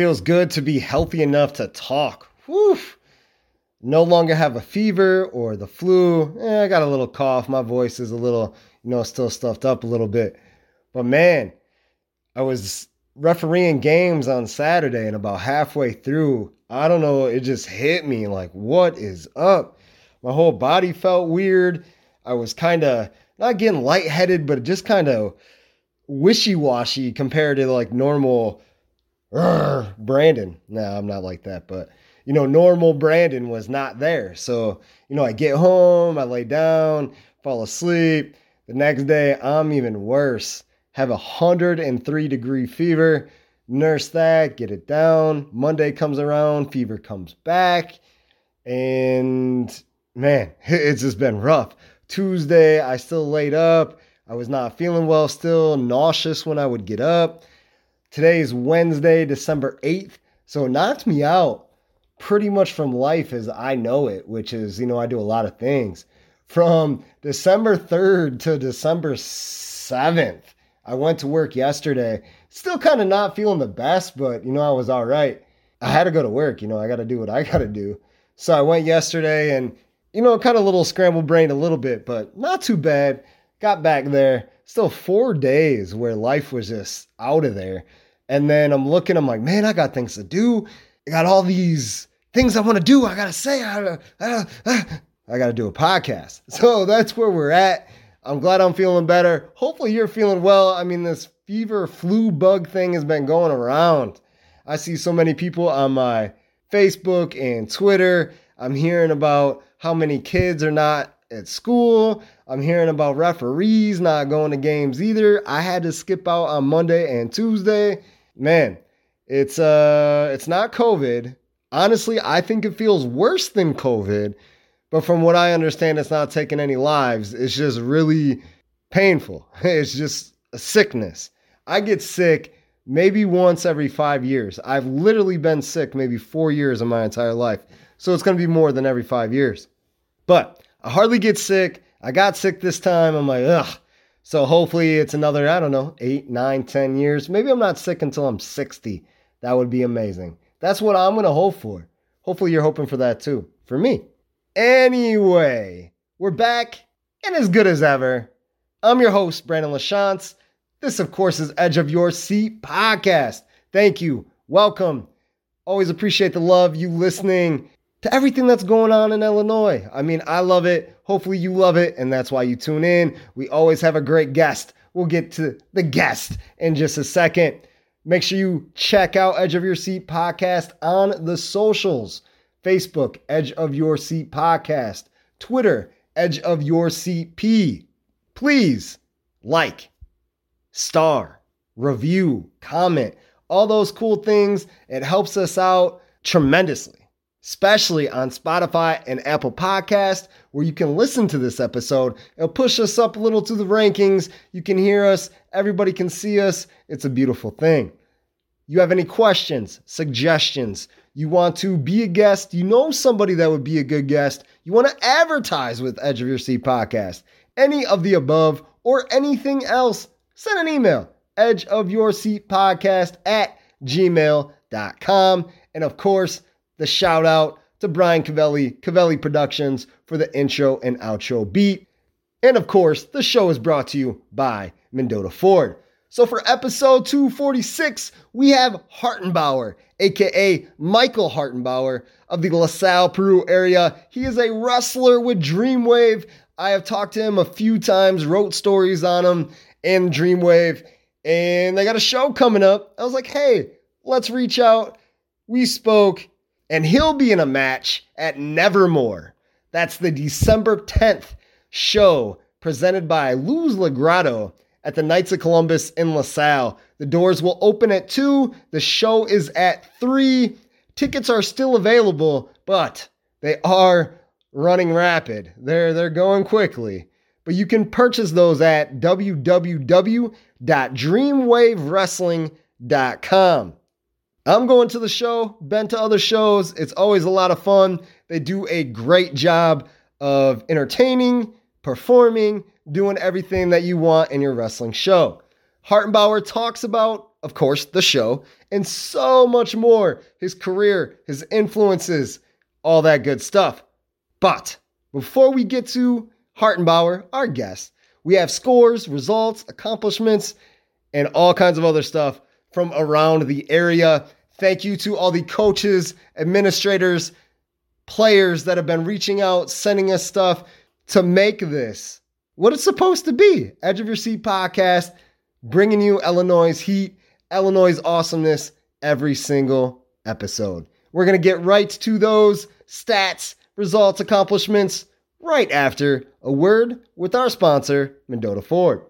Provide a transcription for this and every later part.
Feels good to be healthy enough to talk. Whew. No longer have a fever or the flu. Eh, I got a little cough. My voice is a little, you know, still stuffed up a little bit. But man, I was refereeing games on Saturday and about halfway through, I don't know, it just hit me like, what is up? My whole body felt weird. I was kind of not getting lightheaded, but just kind of wishy washy compared to like normal Brandon. No, I'm not like that, but you know, normal Brandon was not there. So, you know, I get home, I lay down, fall asleep. The next day, I'm even worse. Have a 103 degree fever. Nurse that, get it down. Monday comes around, fever comes back. And man, it's just been rough. Tuesday, I still laid up. I was not feeling well still, nauseous when I would get up. Today is Wednesday, December 8th. So it knocked me out pretty much from life as I know it, which is, you know, I do a lot of things. From December 3rd to December 7th, I went to work yesterday. Still kind of not feeling the best, but, you know, I was all right. I had to go to work, you know, I got to do what I got to do. So I went yesterday and, you know, kind of a little scrambled brain a little bit, but not too bad. Got back there. Still four days where life was just out of there. And then I'm looking, I'm like, man, I got things to do. I got all these things I want to do. I got to say, I uh, uh, uh, gotta, I got to do a podcast. So that's where we're at. I'm glad I'm feeling better. Hopefully you're feeling well. I mean, this fever flu bug thing has been going around. I see so many people on my Facebook and Twitter. I'm hearing about how many kids are not at school. I'm hearing about referees not going to games either. I had to skip out on Monday and Tuesday. Man, it's uh it's not COVID. Honestly, I think it feels worse than COVID, but from what I understand it's not taking any lives. It's just really painful. It's just a sickness. I get sick maybe once every 5 years. I've literally been sick maybe 4 years in my entire life. So it's going to be more than every 5 years. But I hardly get sick. I got sick this time. I'm like, ugh. So hopefully it's another, I don't know, eight, nine, ten years. Maybe I'm not sick until I'm 60. That would be amazing. That's what I'm going to hope for. Hopefully you're hoping for that too. For me. Anyway, we're back and as good as ever. I'm your host, Brandon LaChance. This, of course, is Edge of Your Seat podcast. Thank you. Welcome. Always appreciate the love, you listening to everything that's going on in Illinois. I mean, I love it. Hopefully, you love it, and that's why you tune in. We always have a great guest. We'll get to the guest in just a second. Make sure you check out Edge of Your Seat podcast on the socials Facebook, Edge of Your Seat podcast, Twitter, Edge of Your Seat P. Please like, star, review, comment, all those cool things. It helps us out tremendously especially on Spotify and Apple Podcast, where you can listen to this episode. It'll push us up a little to the rankings. You can hear us, everybody can see us. It's a beautiful thing. You have any questions, suggestions, you want to be a guest, you know somebody that would be a good guest, you want to advertise with Edge of Your Seat podcast, any of the above or anything else, send an email, edge of your seat podcast at gmail.com. And of course, the shout out to Brian Cavelli, Cavelli Productions, for the intro and outro beat. And of course, the show is brought to you by Mendota Ford. So for episode 246, we have Hartenbauer, aka Michael Hartenbauer of the LaSalle, Peru area. He is a wrestler with Dreamwave. I have talked to him a few times, wrote stories on him and Dreamwave, and they got a show coming up. I was like, hey, let's reach out. We spoke and he'll be in a match at Nevermore. That's the December 10th show presented by Luz Lagrado at the Knights of Columbus in LaSalle. The doors will open at 2, the show is at 3. Tickets are still available, but they are running rapid. They're they're going quickly. But you can purchase those at www.dreamwavewrestling.com. I'm going to the show, been to other shows. It's always a lot of fun. They do a great job of entertaining, performing, doing everything that you want in your wrestling show. Hartenbauer talks about, of course, the show and so much more his career, his influences, all that good stuff. But before we get to Hartenbauer, our guest, we have scores, results, accomplishments, and all kinds of other stuff from around the area. Thank you to all the coaches, administrators, players that have been reaching out, sending us stuff to make this what it's supposed to be. Edge of Your Seat podcast, bringing you Illinois heat, Illinois awesomeness every single episode. We're going to get right to those stats, results, accomplishments right after a word with our sponsor, Mendota Ford.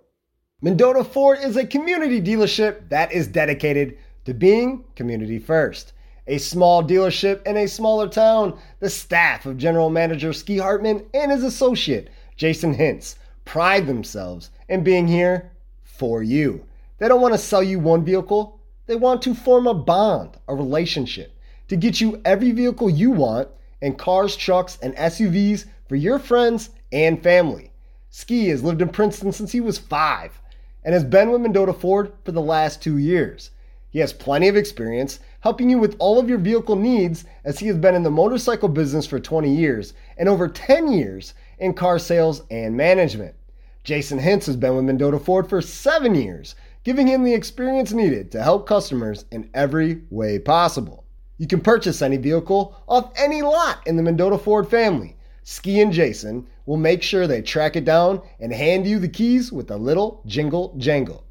Mendota Ford is a community dealership that is dedicated to being community first. A small dealership in a smaller town, the staff of General Manager Ski Hartman and his associate, Jason Hintz, pride themselves in being here for you. They don't want to sell you one vehicle, they want to form a bond, a relationship, to get you every vehicle you want and cars, trucks, and SUVs for your friends and family. Ski has lived in Princeton since he was five and has been with Mendota Ford for the last two years. He has plenty of experience helping you with all of your vehicle needs as he has been in the motorcycle business for 20 years and over 10 years in car sales and management. Jason Hintz has been with Mendota Ford for seven years, giving him the experience needed to help customers in every way possible. You can purchase any vehicle off any lot in the Mendota Ford family. Ski and Jason will make sure they track it down and hand you the keys with a little jingle jangle.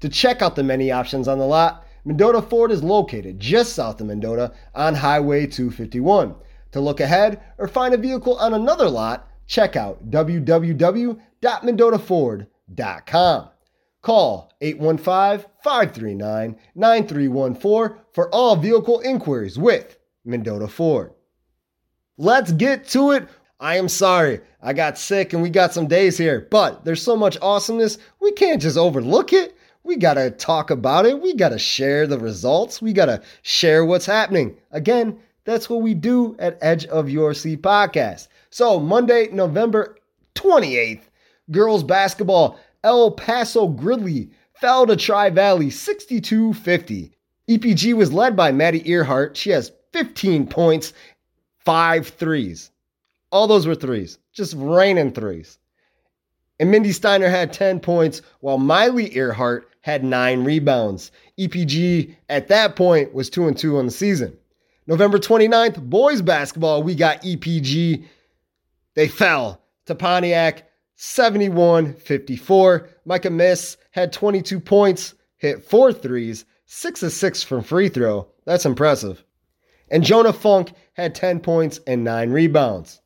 To check out the many options on the lot, Mendota Ford is located just south of Mendota on Highway 251. To look ahead or find a vehicle on another lot, check out www.mendotaford.com. Call 815 539 9314 for all vehicle inquiries with Mendota Ford. Let's get to it. I am sorry, I got sick and we got some days here, but there's so much awesomeness, we can't just overlook it. We got to talk about it. We got to share the results. We got to share what's happening. Again, that's what we do at Edge of Your Seat podcast. So, Monday, November 28th, girls basketball, El Paso Gridley fell to Tri Valley 62 50. EPG was led by Maddie Earhart. She has 15 points, five threes. All those were threes, just raining threes. And Mindy Steiner had 10 points, while Miley Earhart had nine rebounds. EPG at that point was 2 and 2 on the season. November 29th, boys basketball, we got EPG. They fell to Pontiac 71 54. Micah Miss had 22 points, hit four threes, six of six from free throw. That's impressive. And Jonah Funk had 10 points and nine rebounds.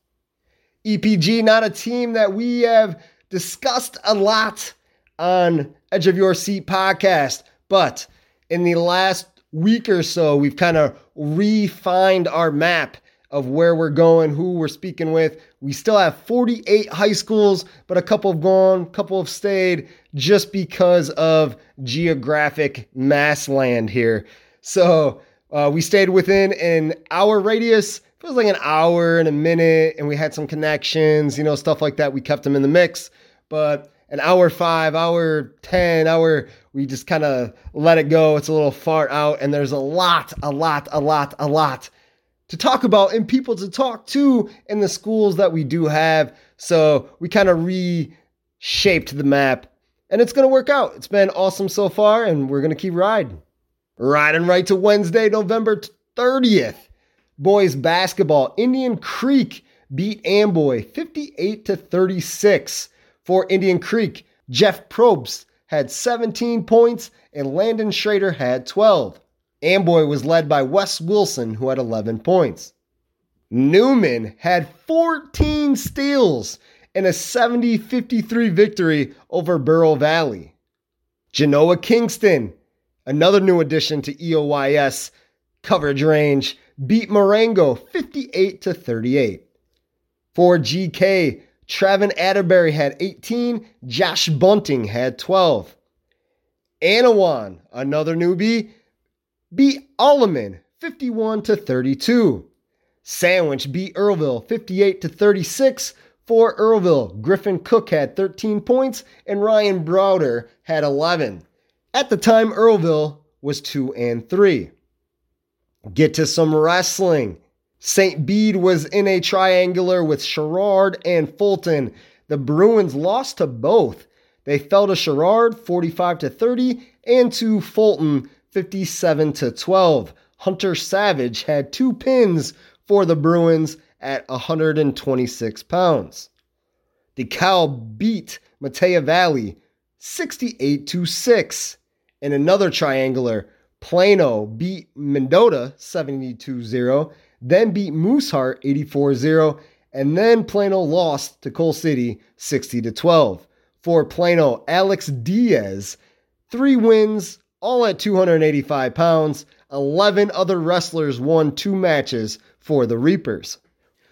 EPG, not a team that we have discussed a lot on Edge of Your Seat podcast, but in the last week or so, we've kind of refined our map of where we're going, who we're speaking with. We still have 48 high schools, but a couple have gone, a couple have stayed just because of geographic mass land here. So uh, we stayed within an hour radius feels like an hour and a minute, and we had some connections, you know, stuff like that. We kept them in the mix, but an hour five, hour 10, hour, we just kind of let it go. It's a little far out, and there's a lot, a lot, a lot, a lot to talk about and people to talk to in the schools that we do have. So we kind of reshaped the map, and it's going to work out. It's been awesome so far, and we're going to keep riding. Riding right to Wednesday, November 30th. Boys basketball, Indian Creek beat Amboy 58 to 36. For Indian Creek, Jeff Probst had 17 points and Landon Schrader had 12. Amboy was led by Wes Wilson, who had 11 points. Newman had 14 steals in a 70 53 victory over Bureau Valley. Genoa Kingston, another new addition to EOYS coverage range, beat Marengo 58 to 38. For GK, Trevin Atterbury had 18, Josh Bunting had 12. Annawan, another newbie, beat Alleman 51 to 32. Sandwich beat Earlville 58 to 36. For Earlville, Griffin Cook had 13 points and Ryan Browder had 11. At the time, Earlville was 2 and 3. Get to some wrestling. St. Bede was in a triangular with Sherrard and Fulton. The Bruins lost to both. They fell to Sherrard 45 to 30 and to Fulton 57 to 12. Hunter Savage had two pins for the Bruins at 126 pounds. DeKalb beat Metea Valley 68 to 6. In another triangular, Plano beat Mendota 72 0, then beat Mooseheart 84 0, and then Plano lost to Coal City 60 12. For Plano, Alex Diaz, three wins, all at 285 pounds. 11 other wrestlers won two matches for the Reapers.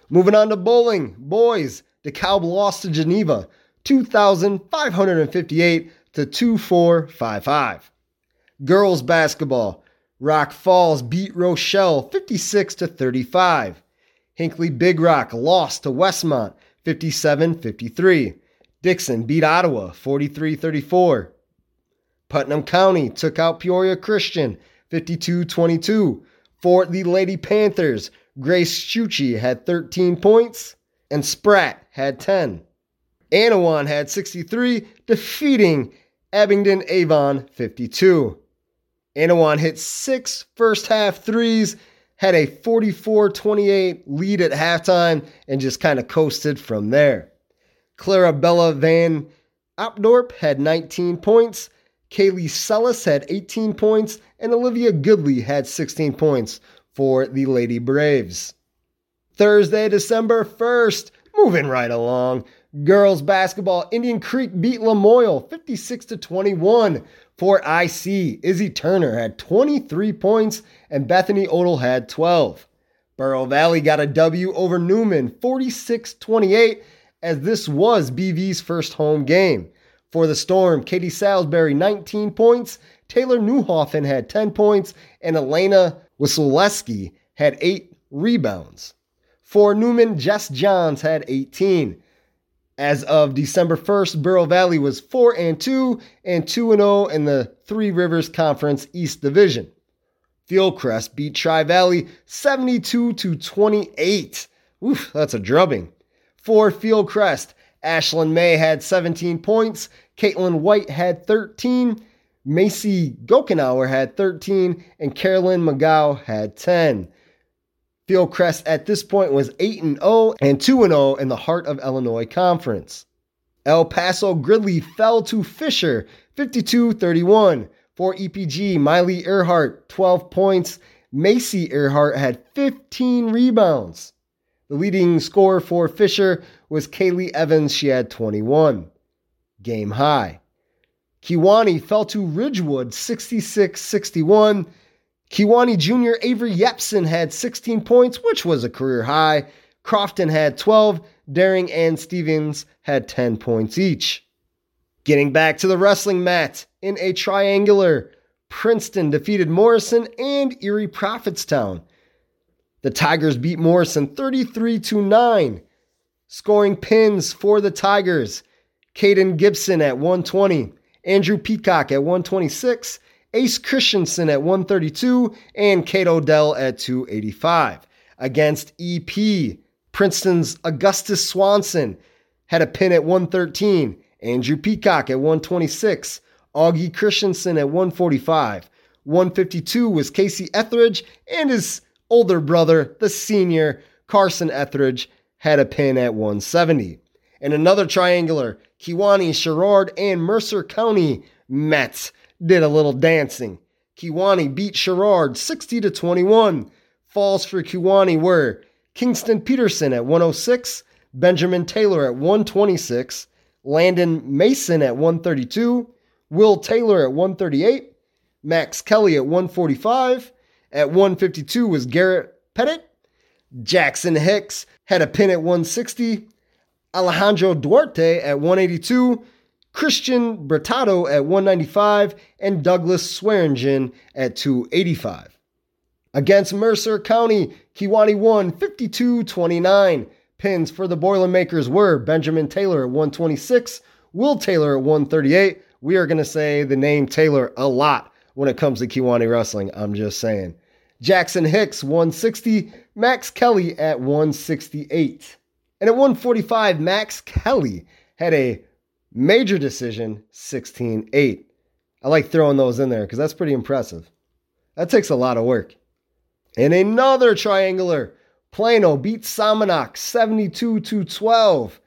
Moving on to bowling, boys, DeKalb lost to Geneva 2,558 to 2455. Girls basketball. Rock Falls beat Rochelle 56 to 35. Hinckley Big Rock lost to Westmont 57-53. Dixon beat Ottawa 43-34. Putnam County took out Peoria Christian 52-22. For the Lady Panthers, Grace Schucci had 13 points and Spratt had 10. Annawan had 63, defeating Abingdon Avon 52. Annawan hit six first half threes, had a 44 28 lead at halftime, and just kind of coasted from there. Clarabella Van Opdorp had 19 points, Kaylee Sellis had 18 points, and Olivia Goodley had 16 points for the Lady Braves. Thursday, December 1st, moving right along. Girls basketball, Indian Creek beat Lamoille 56 to 21 for IC, Izzy Turner had 23 points and Bethany Odell had 12. Bureau Valley got a W over Newman 46 28, as this was BV's first home game. For the Storm, Katie Salisbury 19 points, Taylor Newhoffen had 10 points, and Elena Wasileski had 8 rebounds. For Newman, Jess Johns had 18. As of December 1st, Bureau Valley was 4 and 2 and 2 and 0 in the Three Rivers Conference East Division. Fieldcrest beat Tri Valley 72 to 28. Oof, that's a drubbing. For Fieldcrest, Ashlyn May had 17 points, Caitlin White had 13, Macy Gokenauer had 13, and Carolyn McGow had 10. Fieldcrest at this point was 8 and 0 and 2 and 0 in the Heart of Illinois Conference. El Paso Gridley fell to Fisher 52-31. For EPG, Miley Earhart 12 points. Macy Earhart had 15 rebounds. The leading scorer for Fisher was Kaylee Evans. She had 21. Game high. Kewanee fell to Ridgewood 66 61. Kewanee Jr. Avery Yepson had 16 points, which was a career high. Crofton had 12. Daring and Stevens had 10 points each. Getting back to the wrestling mat in a triangular, Princeton defeated Morrison and Erie Prophetstown. The Tigers beat Morrison 33 to 9, scoring pins for the Tigers. Caden Gibson at 120, Andrew Peacock at 126, Ace Christensen at 132, and Kate Odell at 285. Against EP, Princeton's Augustus Swanson had a pin at 113, Andrew Peacock at 126, Augie Christensen at 145. 152 was Casey Etheridge, and his older brother, the senior Carson Etheridge, had a pin at 170. And another triangular, Kewanee, Sherrard, and Mercer County Mets did a little dancing. Kewanee beat Sherrard 60 to 21. Falls for Kewanee were Kingston Peterson at 106, Benjamin Taylor at 126, Landon Mason at 132, Will Taylor at 138, Max Kelly at 145. At 152 was Garrett Pettit. Jackson Hicks had a pin at 160. Alejandro Duarte at 182. Christian Bertato at 195, and Douglas Swearingen at 285. Against Mercer County, Kewanee won 52 29. Pins for the Boilermakers were Benjamin Taylor at 126, Will Taylor at 138, we are going to say the name Taylor a lot when it comes to Kewanee Wrestling. I'm just saying. Jackson Hicks, 160. Max Kelly at 168. And at 145, Max Kelly had a major decision, 16 8. I like throwing those in there because that's pretty impressive. That takes a lot of work. And another triangular. Plano beat Somonauk 72 to 12.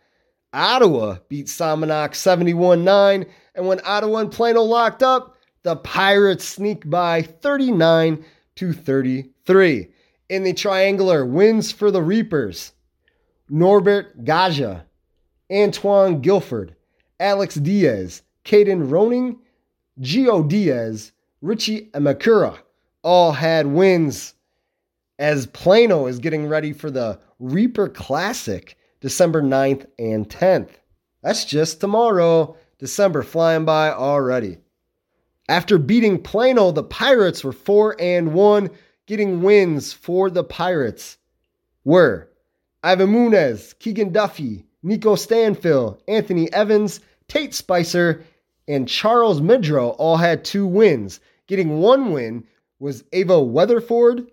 Ottawa beat Somonauk 71 9. And when Ottawa and Plano locked up, the Pirates sneak by 39 to 33. In the triangular, wins for the Reapers. Norbert Gaja, Antoine Guilford, Alex Diaz, Caden Roning, Gio Diaz, Richie Amakura all had wins as Plano is getting ready for the Reaper Classic December 9th and 10th. That's just tomorrow. December flying by already. After beating Plano, the Pirates were 4 and 1, getting wins for the Pirates were Ivan Munez, Keegan Duffy, Nico Stanfill, Anthony Evans, Tate Spicer, and Charles Midrow all had two wins. Getting one win was Ava Weatherford,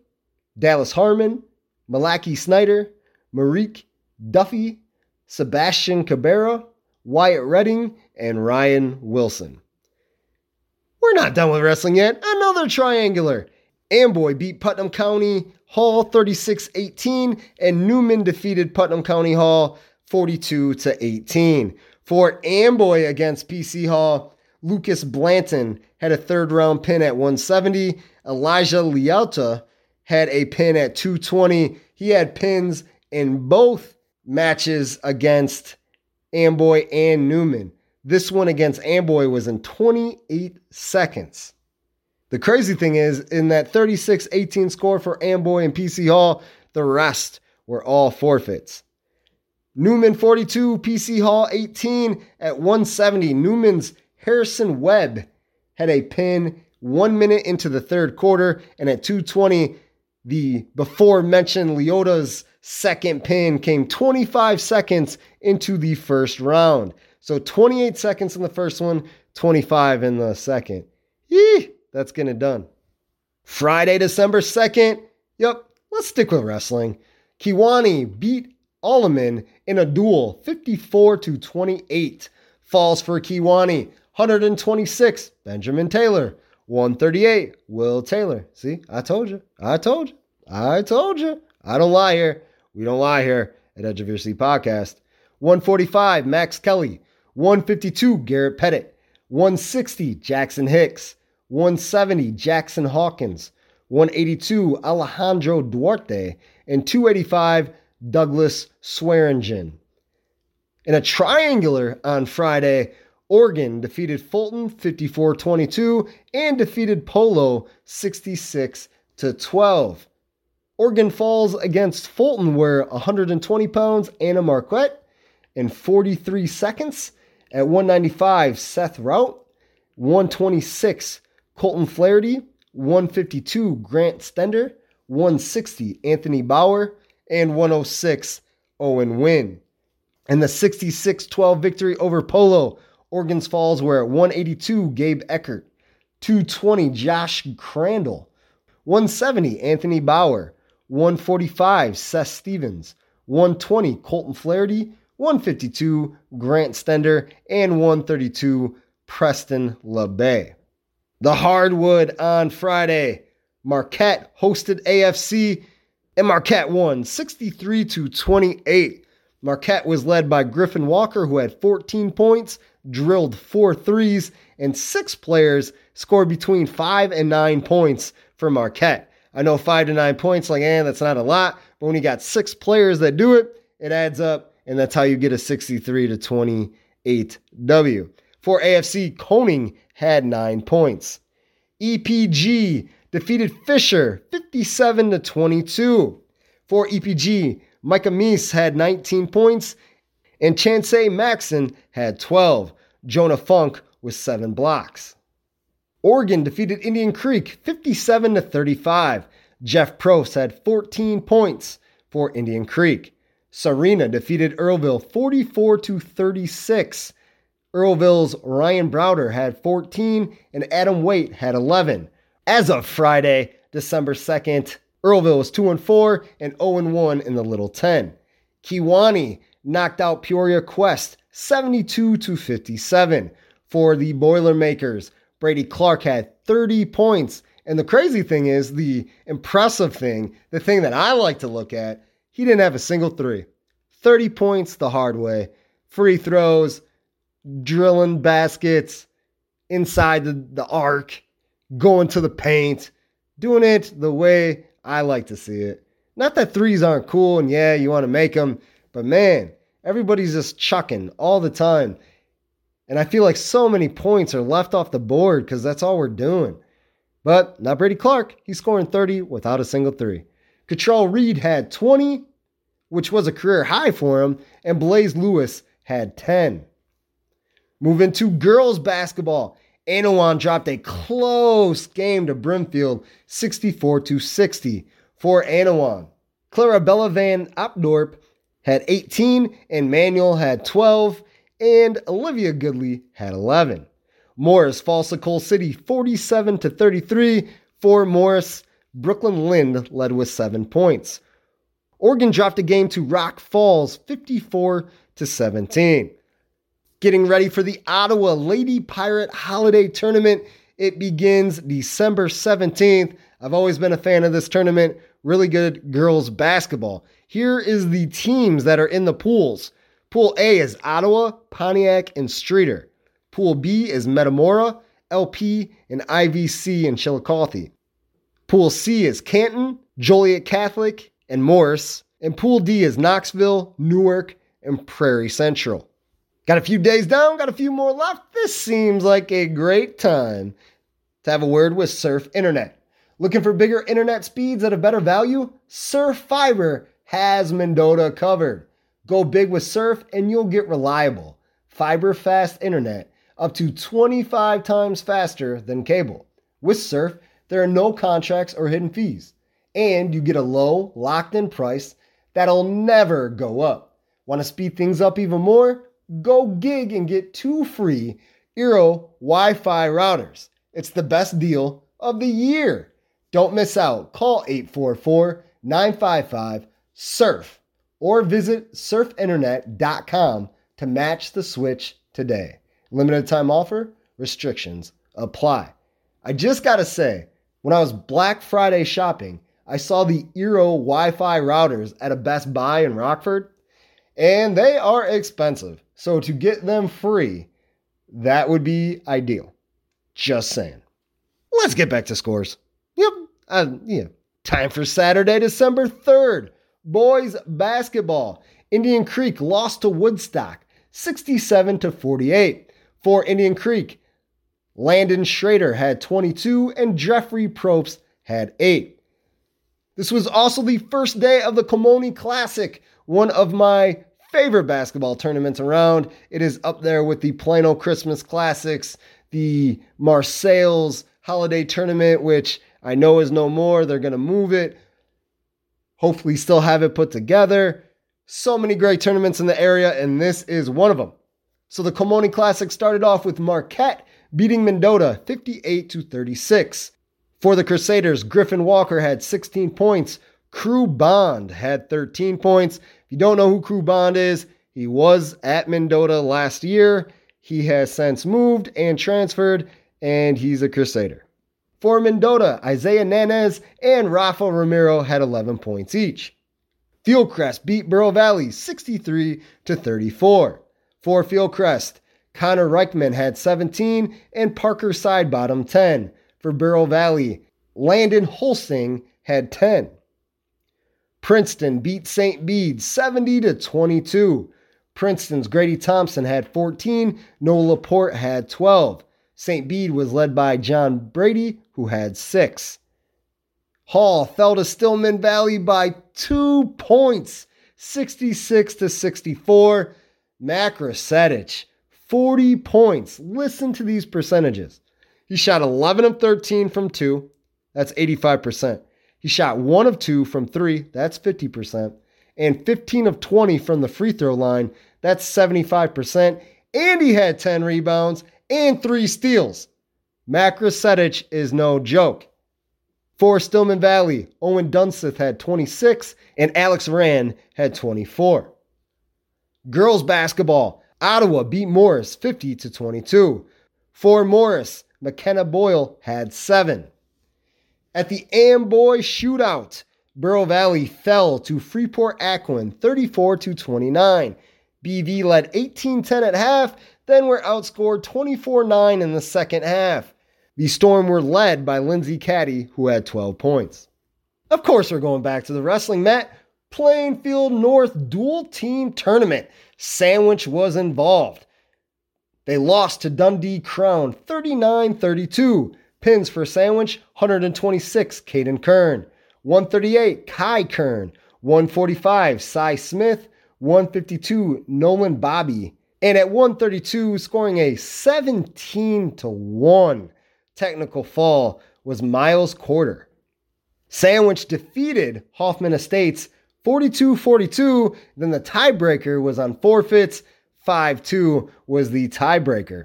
Dallas Harmon, Malaki Snyder, Marique Duffy, Sebastian Cabrera, Wyatt Redding, and Ryan Wilson. We're not done with wrestling yet. Another triangular. Amboy beat Putnam County Hall 36 18, and Newman defeated Putnam County Hall 42 to 18. For Amboy against PC Hall, Lucas Blanton had a third round pin at 170. Elijah Lialta had a pin at 220. He had pins in both matches against Amboy and Newman. This one against Amboy was in 28 seconds. The crazy thing is, in that 36 18 score for Amboy and PC Hall, the rest were all forfeits. Newman 42, PC Hall 18 at 170. Newman's Harrison Webb had a pin one minute into the third quarter, and at 220, the before mentioned Leota's second pin came 25 seconds into the first round. So 28 seconds in the first one, 25 in the second. Yee, that's getting it done. Friday, December 2nd. Yep, let's stick with wrestling. Kewanee beat Alleman in a duel 54 to 28. Falls for Kewanee 126, Benjamin Taylor. 138, Will Taylor. See, I told you. I told you. I told you. I don't lie here. We don't lie here at Edge of Your Seat Podcast. 145, Max Kelly. 152, Garrett Pettit. 160, Jackson Hicks. 170, Jackson Hawkins. 182, Alejandro Duarte. And 285, Douglas Swearingen. In a triangular on Friday, Oregon defeated Fulton 54 22 and defeated Polo 66 12. Oregon falls against Fulton were 120 pounds Anna Marquette in 43 seconds. At 195, Seth Rout. 126, Colton Flaherty. 152, Grant Stender. 160, Anthony Bauer. And 106, Owen win. And the 66 12 victory over Polo Oregon's Falls were at 182, Gabe Eckert. 220, Josh Crandall. 170, Anthony Bauer. 145, Seth Stevens. 120, Colton Flaherty. 152, Grant Stender. And 132, Preston LeBay. The hardwood on Friday. Marquette hosted AFC, and Marquette won 63 to 28. Marquette was led by Griffin Walker, who had 14 points, drilled four threes, and six players scored between five and nine points for Marquette. I know five to nine points, like, eh, that's not a lot, but when you got six players that do it, it adds up, and that's how you get a 63 to 28 W. For AFC, Coning had nine points. EPG defeated Fisher 57 to 22. For EPG, Micah Meese had 19 points, and Chancey Maxon had 12. Jonah Funk with seven blocks. Oregon defeated Indian Creek 57 to 35. Jeff Probst had 14 points for Indian Creek. Serena defeated Earlville 44 to 36. Earlville's Ryan Browder had 14 and Adam Waite had 11. As of Friday, December 2nd, Earlville was 2 and 4 and 0 and 1 in the Little 10. Kewanee knocked out Peoria Quest 72 to 57 for the Boilermakers. Brady Clark had 30 points. And the crazy thing is, the impressive thing, the thing that I like to look at, he didn't have a single three. 30 points the hard way. Free throws, drilling baskets inside the, the arc, going to the paint, doing it the way I like to see it. Not that threes aren't cool and yeah, you want to make them, but man, everybody's just chucking all the time. And I feel like so many points are left off the board because that's all we're doing. But not Brady Clark. He's scoring 30 without a single three. Cottrell Reed had 20, which was a career high for him, and Blaze Lewis had 10. Moving to girls basketball. Annawan dropped a close game to Brimfield, 64 to 60 for Annawan. Clarabella Van Opdorp had 18, and Manuel had 12, and Olivia Goodley had 11. Morris falls to Coal City 47 to 33 for Morris. Brooklyn Lind led with 7 points. Oregon dropped a game to Rock Falls 54 to 17. Getting ready for the Ottawa Lady Pirate Holiday Tournament. It begins December 17th. I've always been a fan of this tournament. Really good girls basketball. Here is the teams that are in the pools. Pool A is Ottawa, Pontiac, and Streator. Pool B is Metamora, LP, and IVC in Chillicothe. Pool C is Canton, Joliet Catholic, and Morris. And Pool D is Knoxville, Newark, and Prairie Central. Got a few days down, got a few more left. This seems like a great time to have a word with Surf Internet. Looking for bigger internet speeds at a better value? Surf Fiber has Mendota covered. Go big with Surf and you'll get reliable, fiber fast internet up to 25 times faster than cable. With Surf, there are no contracts or hidden fees, and you get a low, locked in price that'll never go up. Want to speed things up even more? Go gig and get two free Eero Wi Fi routers. It's the best deal of the year. Don't miss out. Call 844 955 SURF or visit surfinternet.com to match the switch today. Limited time offer, restrictions apply. I just got to say, when I was Black Friday shopping, I saw the Eero Wi Fi routers at a Best Buy in Rockford, and they are expensive. So to get them free, that would be ideal. Just saying. Let's get back to scores. Yep. Uh, yeah. Time for Saturday, December 3rd. Boys basketball. Indian Creek lost to Woodstock 67 to 48. For Indian Creek, Landon Schrader had 22 and Jeffrey Probst had 8. This was also the first day of the Colmone Classic, one of my favorite basketball tournaments around. It is up there with the Plano Christmas Classics, the Marseilles Holiday Tournament, which I know is no more. They're going to move it. Hopefully, still have it put together. So many great tournaments in the area, and this is one of them. So the Colmone Classic started off with Marquette beating Mendota 58 to 36. For the Crusaders, Griffin Walker had 16 points. Crew Bond had 13 points. If you don't know who Crew Bond is, he was at Mendota last year. He has since moved and transferred, and he's a Crusader. For Mendota, Isaiah Nanez and Rafa Ramiro had 11 points each. Fieldcrest beat Bureau Valley 63 to 34. For Fieldcrest, Connor Reichman had 17 and Parker Sidebottom 10. For Bureau Valley, Landon Holsing had 10. Princeton beat St. Bede 70 to 22. Princeton's Grady Thompson had 14, Noah Laporte had 12. St. Bede was led by John Brady, who had 6. Hall fell to Stillman Valley by 2 points, 66 to 64. Mac 40 points. Listen to these percentages. He shot 11 of 13 from 2. That's 85%. He shot one of two from three, that's 50%, and 15 of 20 from the free throw line, that's 75%. and he had 10 rebounds and three steals. Mac Rasetic is no joke. For Stillman Valley, Owen Dunseth had 26 and Alex Rand had 24. Girls basketball, Ottawa beat Morris 50 to 22. For Morris, McKenna Boyle had 7. At the Amboy shootout, Bureau Valley fell to Freeport Aquin 34 to 29. BV led 18-10 at half, then were outscored 24-9 in the second half. The Storm were led by Lindsay Caddy, who had 12 points. Of course, we're going back to the wrestling mat. Plainfield North dual team tournament. Sandwich was involved. They lost to Dundee Crown 39 32. Pins for Sandwich 126, Caden Kern. 138, Kai Kern. 145, Cy Smith. 152, Nolan Bobby. And at 132, scoring a 17 to 1 technical fall was Miles Quarter. Sandwich defeated Hoffman Estates 42 42. Then the tiebreaker was on forfeits. 5 2 was the tiebreaker.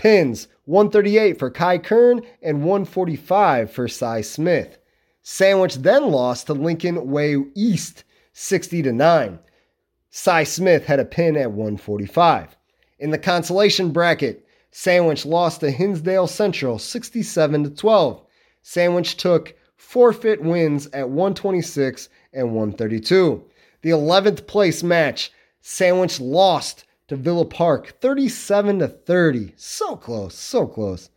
Pins 138 for Kai Kern and 145 for Cy Smith. Sandwich then lost to Lincoln Way East 60 to 9. Cy Smith had a pin at 145. In the consolation bracket, Sandwich lost to Hinsdale Central 67 to 12. Sandwich took forfeit wins at 126 and 132. The 11th place match, Sandwich lost to Villa Park 37 to 30. So close, so close.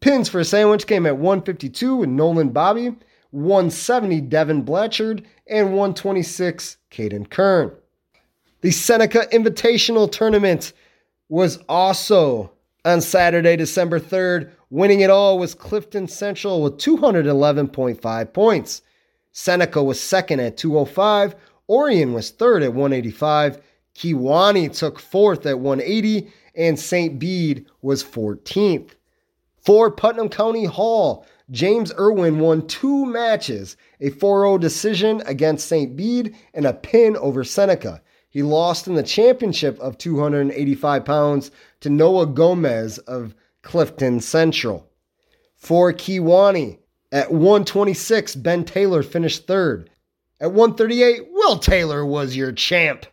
Pins for a Sandwich came at 152 with Nolan Bobby, 170 Devin Blanchard, and 126 Caden Kern. The Seneca Invitational Tournament was also on Saturday, December 3rd, winning it all was Clifton Central with 211.5 points. Seneca was second at 205. Orion was third at 185. Kewanee took fourth at 180. And St. Bede was 14th. For Putnam County Hall, James Irwin won two matches a 4 0 decision against St. Bede and a pin over Seneca. He lost in the championship of 285 pounds to Noah Gomez of Clifton Central. For Kewanee, at 126, Ben Taylor finished third. At 138, Will Taylor was your champ.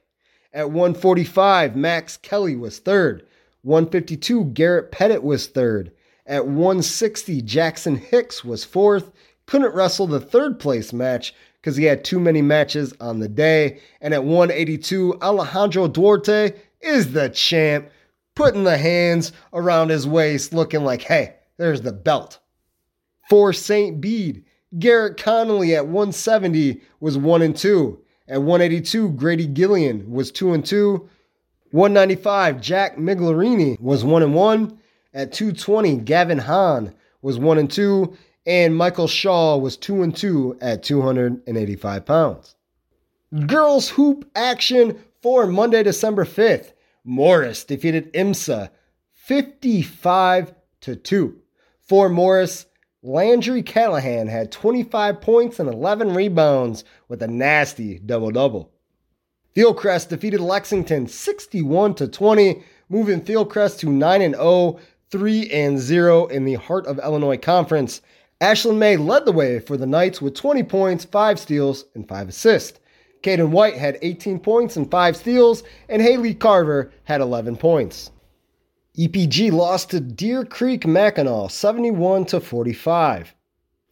At 145, Max Kelly was third. 152, Garrett Pettit was third. At 160, Jackson Hicks was fourth. Couldn't wrestle the third place match because he had too many matches on the day. And at 182, Alejandro Duarte is the champ, putting the hands around his waist, looking like, hey, there's the belt. For St. Bede, Garrett Connolly at 170 was 1 and 2. At 182, Grady Gillian was 2 and 2. 195, Jack Miglerini was 1 and 1. At 220, Gavin Hahn was 1 and 2 and Michael Shaw was 2 and 2 at 285 pounds. Girls hoop action for Monday, December 5th. Morris defeated IMSA 55 to 2. For Morris, Landry Callahan had 25 points and 11 rebounds with a nasty double double. Fieldcrest defeated Lexington 61 to 20, moving Fieldcrest to 9 and 0, 3 and 0 in the Heart of Illinois Conference Ashlyn May led the way for the Knights with 20 points, 5 steals, and 5 assists. Caden White had 18 points and 5 steals, and Haley Carver had 11 points. EPG lost to Deer Creek Mackinaw 71 to 45.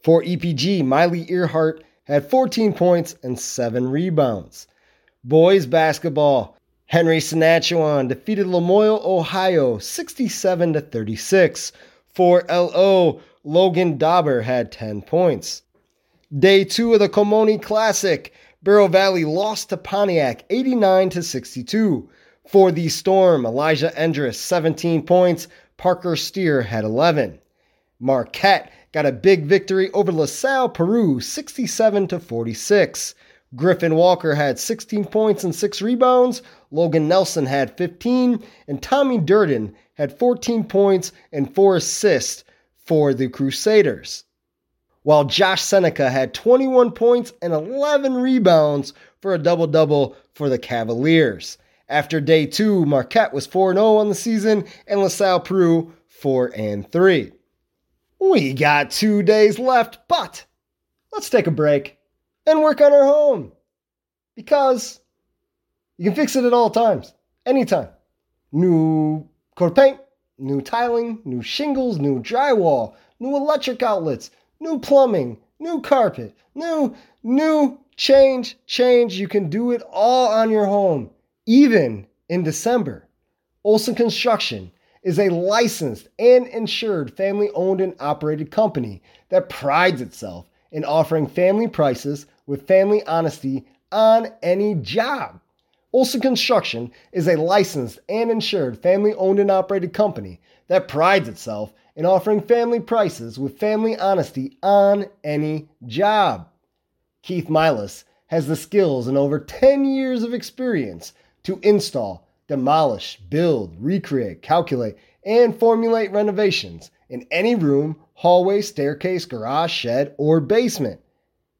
For EPG, Miley Earhart had 14 points and 7 rebounds. Boys basketball, Henry Senachwine defeated Lamoille, Ohio 67 to 36. For LO, Logan Dauber had 10 points. Day two of the Colmone Classic, Bureau Valley lost to Pontiac 89 to 62. For the Storm, Elijah Endress 17 points, Parker Steer had 11. Marquette got a big victory over LaSalle Peru 67 to 46. Griffin Walker had 16 points and 6 rebounds, Logan Nelson had 15, and Tommy Durden had 14 points and 4 assists for the Crusaders. While Josh Seneca had 21 points and 11 rebounds for a double double for the Cavaliers. After day two, Marquette was 4 0 on the season, and LaSalle Peru 4 and 3. We got two days left, but let's take a break and work on our home because you can fix it at all times, anytime. New coat paint, new tiling, new shingles, new drywall, new electric outlets, new plumbing, new carpet, new, new change, change. You can do it all on your home, even in December. Olson Construction is a licensed and insured family owned and operated company that prides itself in offering family prices with family honesty on any job. Olson Construction is a licensed and insured family owned and operated company that prides itself in offering family prices with family honesty on any job. Keith Milas has the skills and over 10 years of experience to install, demolish, build, recreate, calculate, and formulate renovations in any room, hallway, staircase, garage, shed, or basement.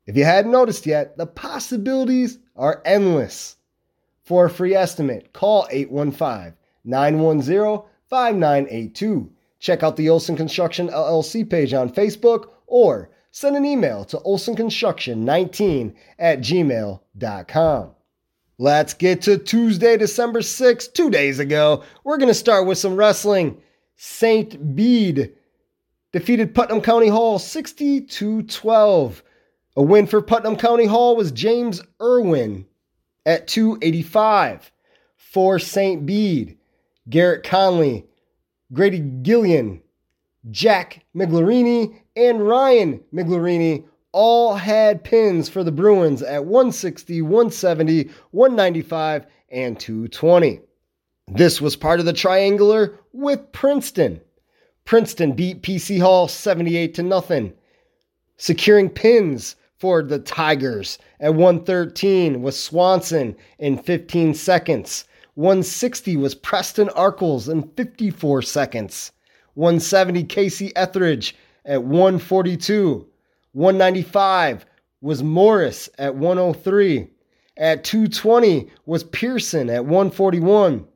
If you hadn't noticed yet, the possibilities are endless. For a free estimate, call 815 910 5982. Check out the Olson Construction LLC page on Facebook or send an email to olsonconstruction19 at gmail.com. Let's get to Tuesday, December 6th, two days ago. We're going to start with some wrestling. St. Bede defeated Putnam County Hall 60 to 12. A win for Putnam County Hall was James Irwin at 285. For St. Bede, Garrett Conley, Grady Gillian, Jack Miglarini, and Ryan Miglarini all had pins for the Bruins at 160, 170, 195, and 220. This was part of the triangular with Princeton. Princeton beat PC Hall 78 to nothing, securing pins for the Tigers at 113 was Swanson in 15 seconds. 160 was Preston Arkles in 54 seconds. 170 Casey Etheridge at 142. 195 was Morris at 103. At 220 was Pearson at 141.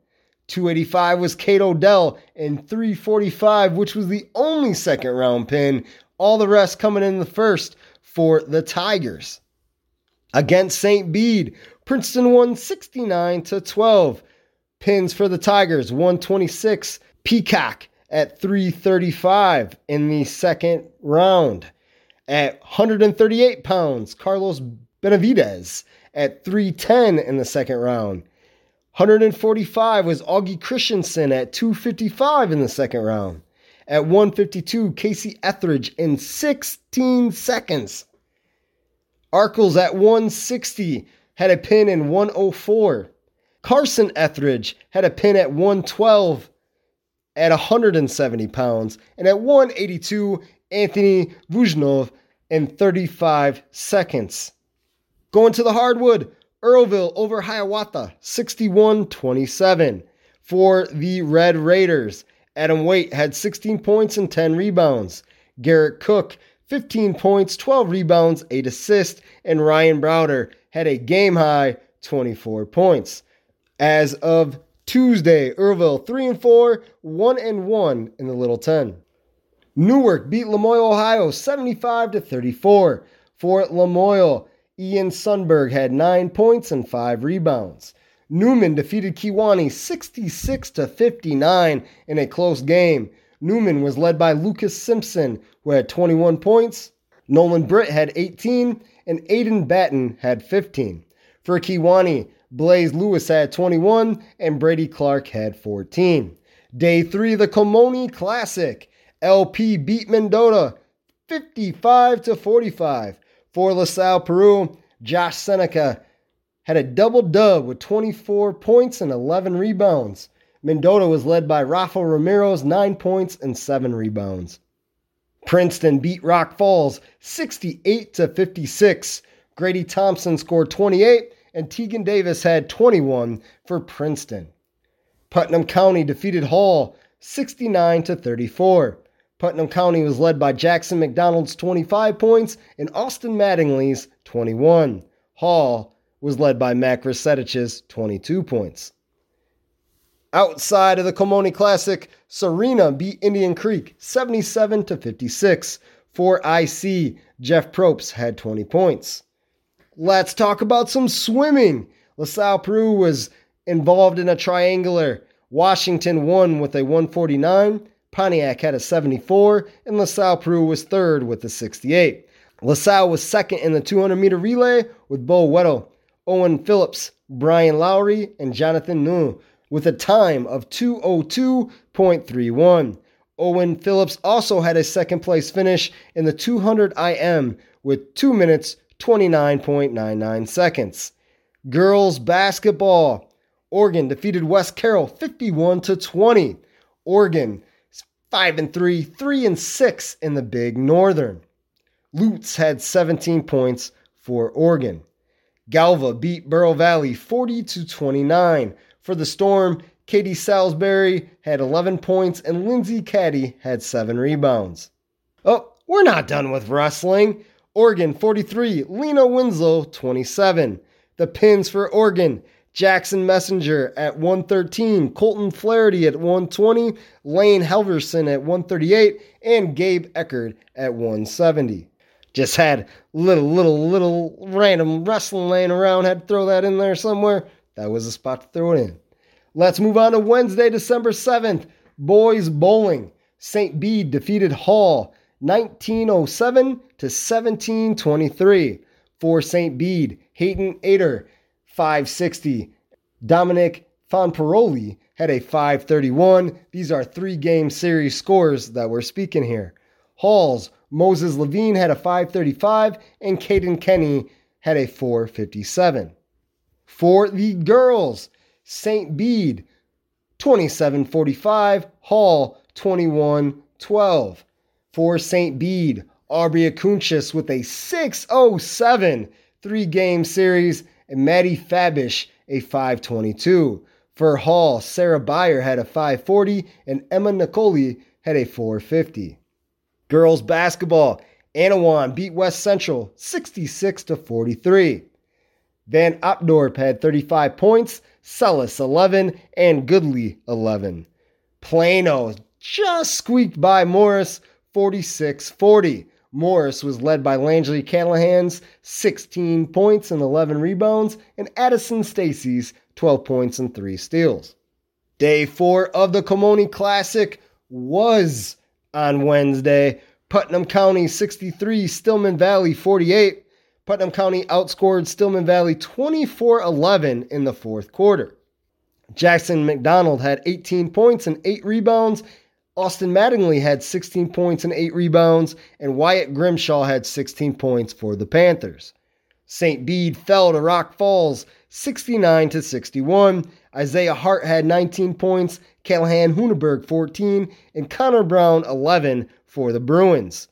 285 was Kate Odell and 345, which was the only second round pin. All the rest coming in the first for the Tigers. Against St. Bede, Princeton won 69 to 12. Pins for the Tigers 126. Peacock at 335 in the second round. At 138 pounds, Carlos Benavides at 310 in the second round. 145 was Augie Christensen at 255 in the second round. At 152, Casey Etheridge in 16 seconds. Arkles at 160 had a pin in 104. Carson Etheridge had a pin at 112 at 170 pounds. And at 182, Anthony Vujnov in 35 seconds. Going to the hardwood, Earlville over Hiawatha, 61 27. For the Red Raiders, Adam Waite had 16 points and 10 rebounds. Garrett Cook, 15 points, 12 rebounds, 8 assists, and Ryan Browder had a game high 24 points. As of Tuesday, Earlville 3 and 4, 1 and 1 in the Little 10. Newark beat Lamoille, Ohio 75 to 34. For Lamoille, Ian Sundberg had 9 points and 5 rebounds. Newman defeated Kewanee 66 to 59 in a close game. Newman was led by Lucas Simpson, who had 21 points. Nolan Britt had 18, and Aiden Batten had 15. For Kewanee, Blaze Lewis had 21, and Brady Clark had 14. Day 3 the Colmone Classic. LP beat Mendota 55 to 45. For LaSalle Peru, Josh Seneca had a double dub with 24 points and 11 rebounds. Mendota was led by Rafa Ramirez, 9 points and 7 rebounds. Princeton beat Rock Falls 68 to 56. Grady Thompson scored 28 and Tegan Davis had 21 for Princeton. Putnam County defeated Hall 69 to 34. Putnam County was led by Jackson McDonald's 25 points and Austin Mattingly's 21. Hall was led by Mac Resetich's 22 points. Outside of the Colmone Classic, Serena beat Indian Creek 77 to 56. For IC, Jeff Probst had 20 points. Let's talk about some swimming. LaSalle Peru was involved in a triangular. Washington won with a 149, Pontiac had a 74, and LaSalle Peru was third with a 68. LaSalle was second in the 200 meter relay with Bo Weddle, Owen Phillips, Brian Lowry, and Jonathan Nu with a time of 202.31. Owen Phillips also had a second place finish in the 200 IM with 2 minutes 29.99 seconds. Girls basketball. Oregon defeated West Carroll 51 to 20. Oregon 5 and 3, 3 and 6 in the Big Northern. Lutz had 17 points for Oregon. Galva beat Bureau Valley 40 to 29. For the Storm, Katie Salisbury had 11 points and Lindsay Caddy had 7 rebounds. Oh, we're not done with wrestling. Oregon 43, Lena Winslow 27. The pins for Oregon Jackson Messenger at 113, Colton Flaherty at 120, Lane Helverson at 138, and Gabe Eckert at 170. Just had little, little, little random wrestling laying around, had to throw that in there somewhere. That was the spot to throw it in. Let's move on to Wednesday, December 7th. Boys bowling. St. Bede defeated Hall 1907 to 1723. For St. Bede, Hayden Ader 560. Dominic Fonparoli had a 531. These are three game series scores that we're speaking here. Halls, Moses Levine had a 535, and Caden Kenny had a 457. For the girls, St. Bede 2745, Hall 2112. For St. Bede, Aubrey Akunchis with a 607 three game series, and Maddie Fabish a 522. For Hall, Sarah Beyer had a 540, and Emma Nicoli had a 450. Girls basketball, Annawan beat West Central 66 to 43. Van Opdorp had 35 points, Celis 11, and Goodley 11. Plano just squeaked by Morris 46 40. Morris was led by Langley Callahan's 16 points and 11 rebounds, and Addison Stacy's 12 points and 3 steals. Day four of the Colmone Classic was on Wednesday. Putnam County 63, Stillman Valley 48. Putnam County outscored Stillman Valley 24 11 in the fourth quarter. Jackson McDonald had 18 points and 8 rebounds. Austin Mattingly had 16 points and 8 rebounds. And Wyatt Grimshaw had 16 points for the Panthers. St. Bede fell to Rock Falls 69 to 61. Isaiah Hart had 19 points, Callahan Huneberg 14, and Connor Brown 11 for the Bruins.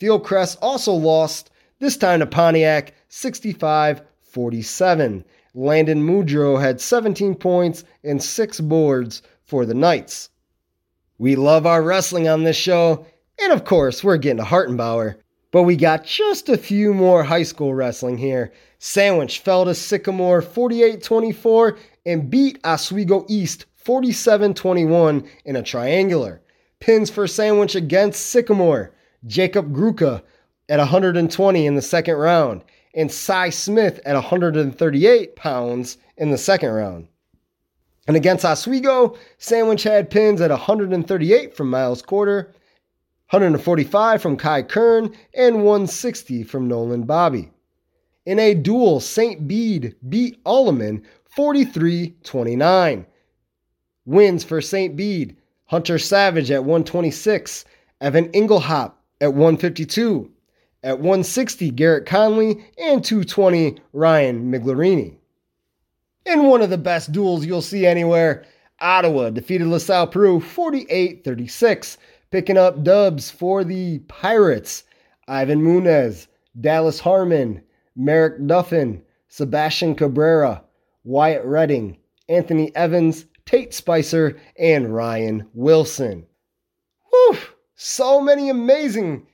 Fieldcrest also lost this time to Pontiac 65 47. Landon Mudro had 17 points and 6 boards for the Knights. We love our wrestling on this show, and of course, we're getting to Hartenbauer. But we got just a few more high school wrestling here. Sandwich fell to Sycamore 48 24 and beat Oswego East 47 21 in a triangular. Pins for Sandwich against Sycamore. Jacob Gruka at 120 in the second round, and Cy Smith at 138 pounds in the second round. And against Oswego, Sandwich had pins at 138 from Miles Quarter, 145 from Kai Kern, and 160 from Nolan Bobby. In a duel, St. Bede beat Alleman 43 29. Wins for St. Bede Hunter Savage at 126, Evan Inglehop at 152, at 160, Garrett Conley, and 220, Ryan Miglarini. In one of the best duels you'll see anywhere, Ottawa defeated LaSalle Peru 48 36, picking up dubs for the Pirates. Ivan Munez, Dallas Harmon, Merrick Duffin, Sebastian Cabrera, Wyatt Redding, Anthony Evans, Tate Spicer, and Ryan Wilson. Whew! So many amazing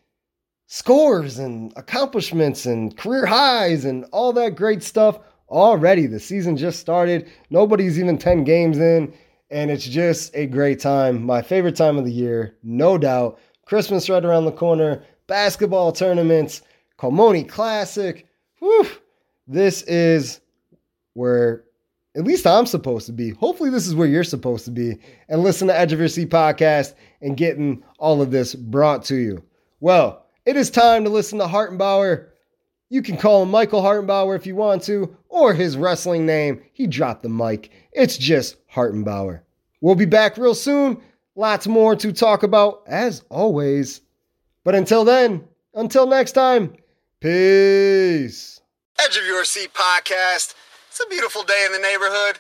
scores and accomplishments and career highs and all that great stuff already. The season just started. Nobody's even 10 games in. and it's just a great time. My favorite time of the year, no doubt. Christmas right around the corner, basketball tournaments, Colmone Classic. Whew. This is where at least I'm supposed to be. Hopefully, this is where you're supposed to be and listen to Edge of Your Seat podcast and getting all of this brought to you. Well, it is time to listen to Hartenbauer. You can call him Michael Hartenbauer if you want to, or his wrestling name. He dropped the mic. It's just Hartenbauer. We'll be back real soon. Lots more to talk about, as always. But until then, until next time, peace. Edge of Your Seat podcast. It's a beautiful day in the neighborhood,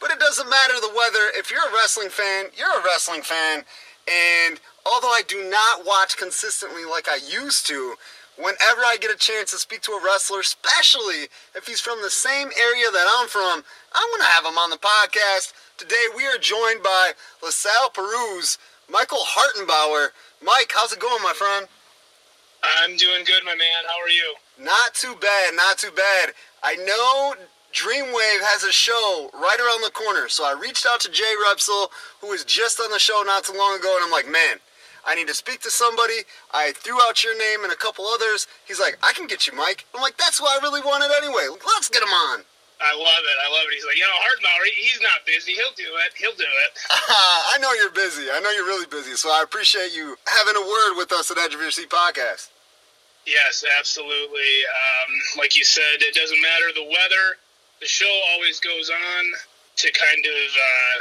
but it doesn't matter the weather. If you're a wrestling fan, you're a wrestling fan. And although I do not watch consistently like I used to, whenever I get a chance to speak to a wrestler, especially if he's from the same area that I'm from, I'm going to have him on the podcast. Today we are joined by LaSalle Peru's Michael Hartenbauer. Mike, how's it going, my friend? I'm doing good, my man. How are you? Not too bad, not too bad. I know Dreamwave has a show right around the corner, so I reached out to Jay Repsol, who was just on the show not too long ago, and I'm like, man, I need to speak to somebody. I threw out your name and a couple others. He's like, I can get you, Mike. I'm like, that's what I really wanted anyway. Let's get him on. I love it. I love it. He's like, you know, Hartenbauer, he's not busy. He'll do it. He'll do it. I know you're busy. I know you're really busy. So I appreciate you having a word with us at Edge of Your Seat podcast. Yes, absolutely. Um, like you said, it doesn't matter the weather. The show always goes on to kind of uh,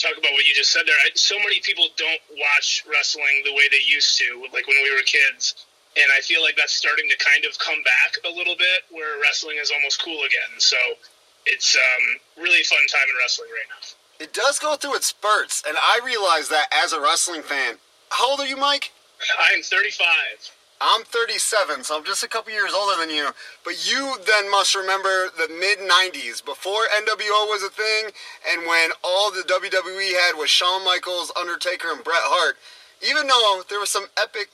talk about what you just said there. I, so many people don't watch wrestling the way they used to, like when we were kids. And I feel like that's starting to kind of come back a little bit, where wrestling is almost cool again. So it's um, really fun time in wrestling right now. It does go through its spurts, and I realize that as a wrestling fan. How old are you, Mike? I'm 35. I'm 37, so I'm just a couple years older than you. But you then must remember the mid 90s, before NWO was a thing, and when all the WWE had was Shawn Michaels, Undertaker, and Bret Hart. Even though there were some epic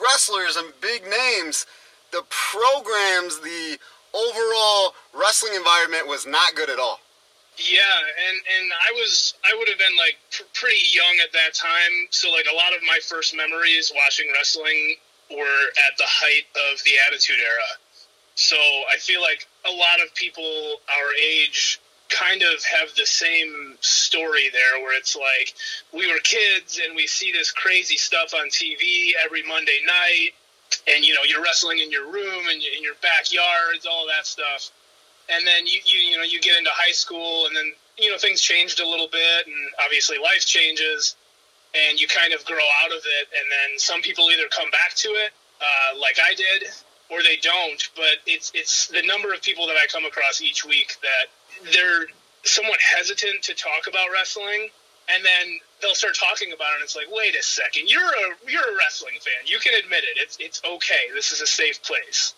wrestlers and big names, the programs, the overall wrestling environment was not good at all. Yeah, and and I was I would have been like pr- pretty young at that time, so like a lot of my first memories watching wrestling were at the height of the Attitude Era. So I feel like a lot of people our age kind of have the same story there where it's like we were kids and we see this crazy stuff on TV every Monday night and you know you're wrestling in your room and in your backyards all that stuff and then you, you you know you get into high school and then you know things changed a little bit and obviously life changes and you kind of grow out of it and then some people either come back to it uh, like I did or they don't but it's it's the number of people that I come across each week that they're somewhat hesitant to talk about wrestling and then they'll start talking about it and it's like wait a second you're a you're a wrestling fan you can admit it it's it's okay this is a safe place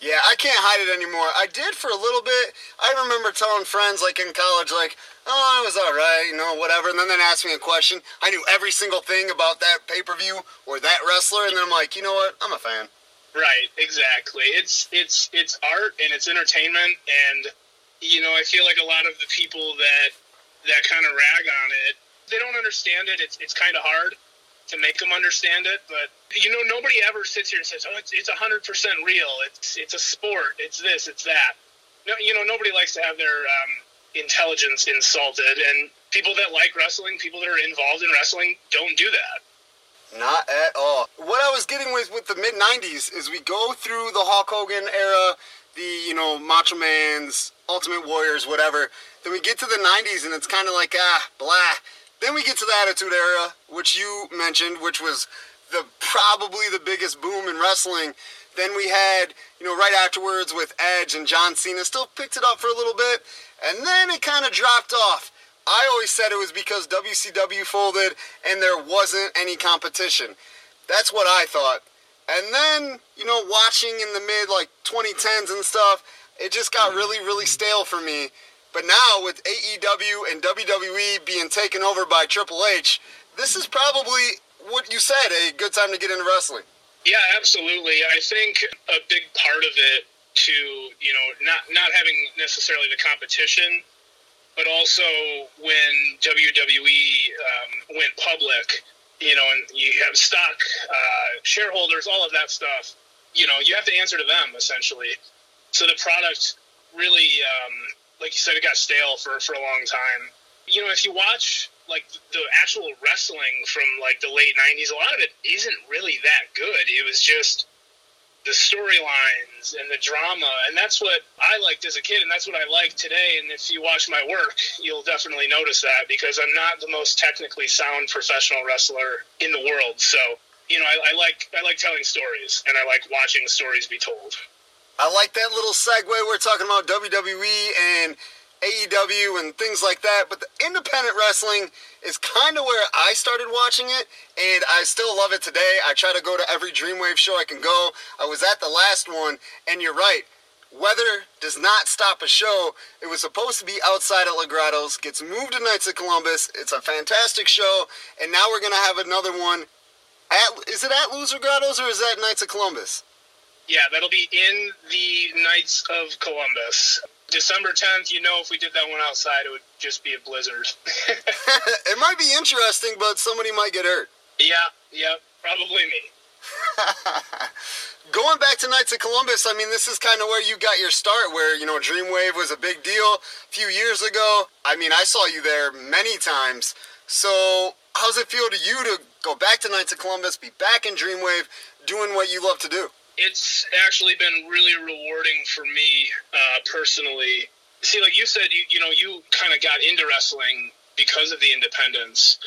yeah, I can't hide it anymore. I did for a little bit. I remember telling friends, like in college, like, oh, I was all right, you know, whatever. And then they'd ask me a question. I knew every single thing about that pay per view or that wrestler, and then I'm like, you know what? I'm a fan. Right, exactly. It's it's it's art and it's entertainment, and you know, I feel like a lot of the people that that kind of rag on it, they don't understand it. It's it's kind of hard to make them understand it. But you know, nobody ever sits here and says, "Oh, it's it's hundred percent real. It's it's a sport. It's this. It's that." No, you know, nobody likes to have their um, intelligence insulted, and people that like wrestling, people that are involved in wrestling, don't do that. Not at all. What I was getting with with the mid '90s is we go through the Hulk Hogan era, the you know Macho Man's, Ultimate Warriors, whatever. Then we get to the '90s, and it's kind of like ah, blah then we get to the Attitude Era, which you mentioned, which was the probably the biggest boom in wrestling. Then we had, you know, right afterwards with Edge and John Cena, still picked it up for a little bit, and then it kind of dropped off. I always said it was because WCW folded and there wasn't any competition. That's what I thought. And then, you know, watching in the mid like 2010s and stuff, it just got really, really stale for me. But now with AEW and WWE being taken over by Triple H, this is probably what you said a good time to get into wrestling. Yeah, absolutely. I think a big part of it to you know not not having necessarily the competition but also when WWE um, went public, you know, and you have stock uh, shareholders, all of that stuff. You know, you have to answer to them essentially. So the product really, um, like you said, it got stale for for a long time. You know, if you watch like the actual wrestling from like the late '90s, a lot of it isn't really that good. It was just the storylines and the drama, and that's what I liked as a kid, and that's what I like today. And if you watch my work, you'll definitely notice that because I'm not the most technically sound professional wrestler in the world. So, you know, I, I like I like telling stories, and I like watching stories be told. I like that little segue. We're talking about WWE and AEW and things like that, but the independent wrestling is kind of where I started watching it, and I still love it today. I try to go to every Dreamwave show I can go. I was at the last one, and you're right. Weather does not stop a show. It was supposed to be outside at Legrato's, gets moved to Knights of Columbus. It's a fantastic show, and now we're gonna have another one. At is it at Loser Grottos or is that Knights of Columbus? Yeah, that'll be in the Knights of Columbus. December 10th, you know, if we did that one outside, it would just be a blizzard. it might be interesting, but somebody might get hurt. Yeah, yeah, probably me. Going back to Knights of Columbus, I mean, this is kind of where you got your start, where, you know, Dreamwave was a big deal a few years ago. I mean, I saw you there many times. So, how's it feel to you to go back to Knights of Columbus, be back in Dreamwave, doing what you love to do? It's actually been really rewarding for me uh, personally. See, like you said, you you know, you kind of got into wrestling because of the independence,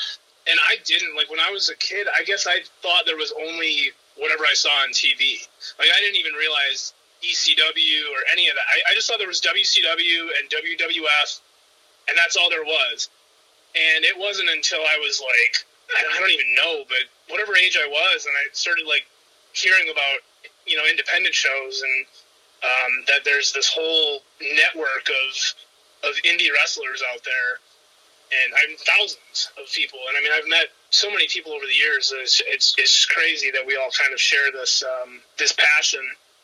and I didn't. Like when I was a kid, I guess I thought there was only whatever I saw on TV. Like I didn't even realize ECW or any of that. I, I just thought there was WCW and WWF, and that's all there was. And it wasn't until I was like, I don't even know, but whatever age I was, and I started like hearing about you know independent shows and um, that there's this whole network of of indie wrestlers out there and I'm thousands of people. And I mean I've met so many people over the years it's it's, it's crazy that we all kind of share this um, this passion.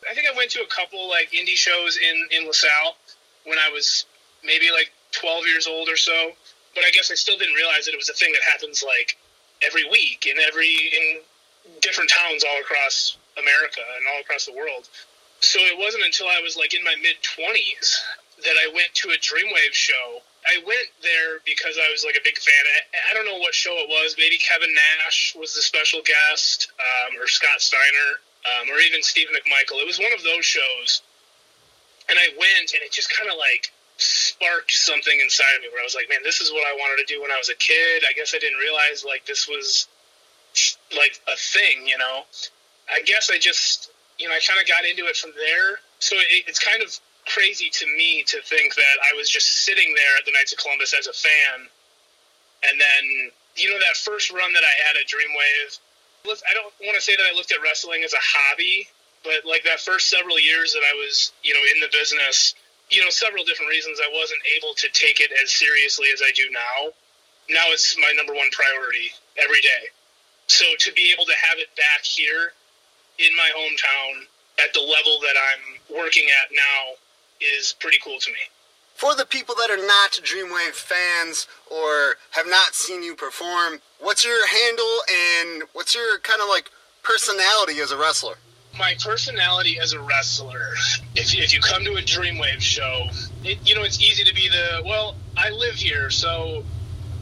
I think I went to a couple like indie shows in in LaSalle when I was maybe like 12 years old or so but I guess I still didn't realize that it was a thing that happens like every week in every in different towns all across America and all across the world. So it wasn't until I was like in my mid 20s that I went to a Dreamwave show. I went there because I was like a big fan. I, I don't know what show it was. Maybe Kevin Nash was the special guest, um, or Scott Steiner, um, or even Steve McMichael. It was one of those shows. And I went, and it just kind of like sparked something inside of me where I was like, man, this is what I wanted to do when I was a kid. I guess I didn't realize like this was like a thing, you know. I guess I just, you know, I kind of got into it from there. So it, it's kind of crazy to me to think that I was just sitting there at the Knights of Columbus as a fan, and then you know that first run that I had at Dreamwave. I don't want to say that I looked at wrestling as a hobby, but like that first several years that I was, you know, in the business, you know, several different reasons I wasn't able to take it as seriously as I do now. Now it's my number one priority every day. So to be able to have it back here in my hometown at the level that I'm working at now is pretty cool to me. For the people that are not Dreamwave fans or have not seen you perform, what's your handle and what's your kind of like personality as a wrestler? My personality as a wrestler, if, if you come to a Dreamwave show, it, you know, it's easy to be the, well, I live here, so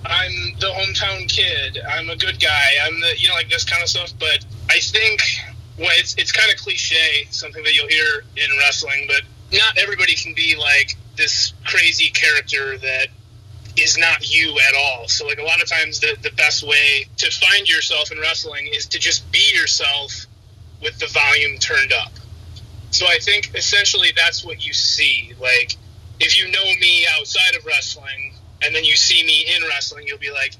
I'm the hometown kid. I'm a good guy. I'm the, you know, like this kind of stuff. But I think well, it's it's kind of cliche, something that you'll hear in wrestling, but not everybody can be like this crazy character that is not you at all. So like a lot of times the the best way to find yourself in wrestling is to just be yourself with the volume turned up. So I think essentially that's what you see. Like if you know me outside of wrestling and then you see me in wrestling, you'll be like,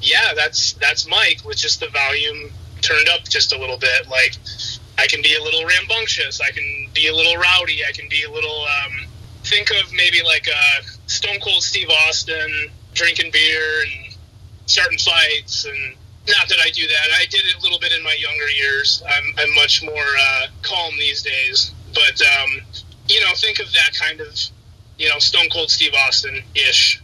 yeah, that's that's Mike with just the volume turned up just a little bit. Like I can be a little rambunctious. I can be a little rowdy. I can be a little. Um, think of maybe like uh, Stone Cold Steve Austin drinking beer and starting fights and. Not that I do that. I did it a little bit in my younger years. I'm, I'm much more uh, calm these days. But um, you know, think of that kind of, you know, Stone Cold Steve Austin ish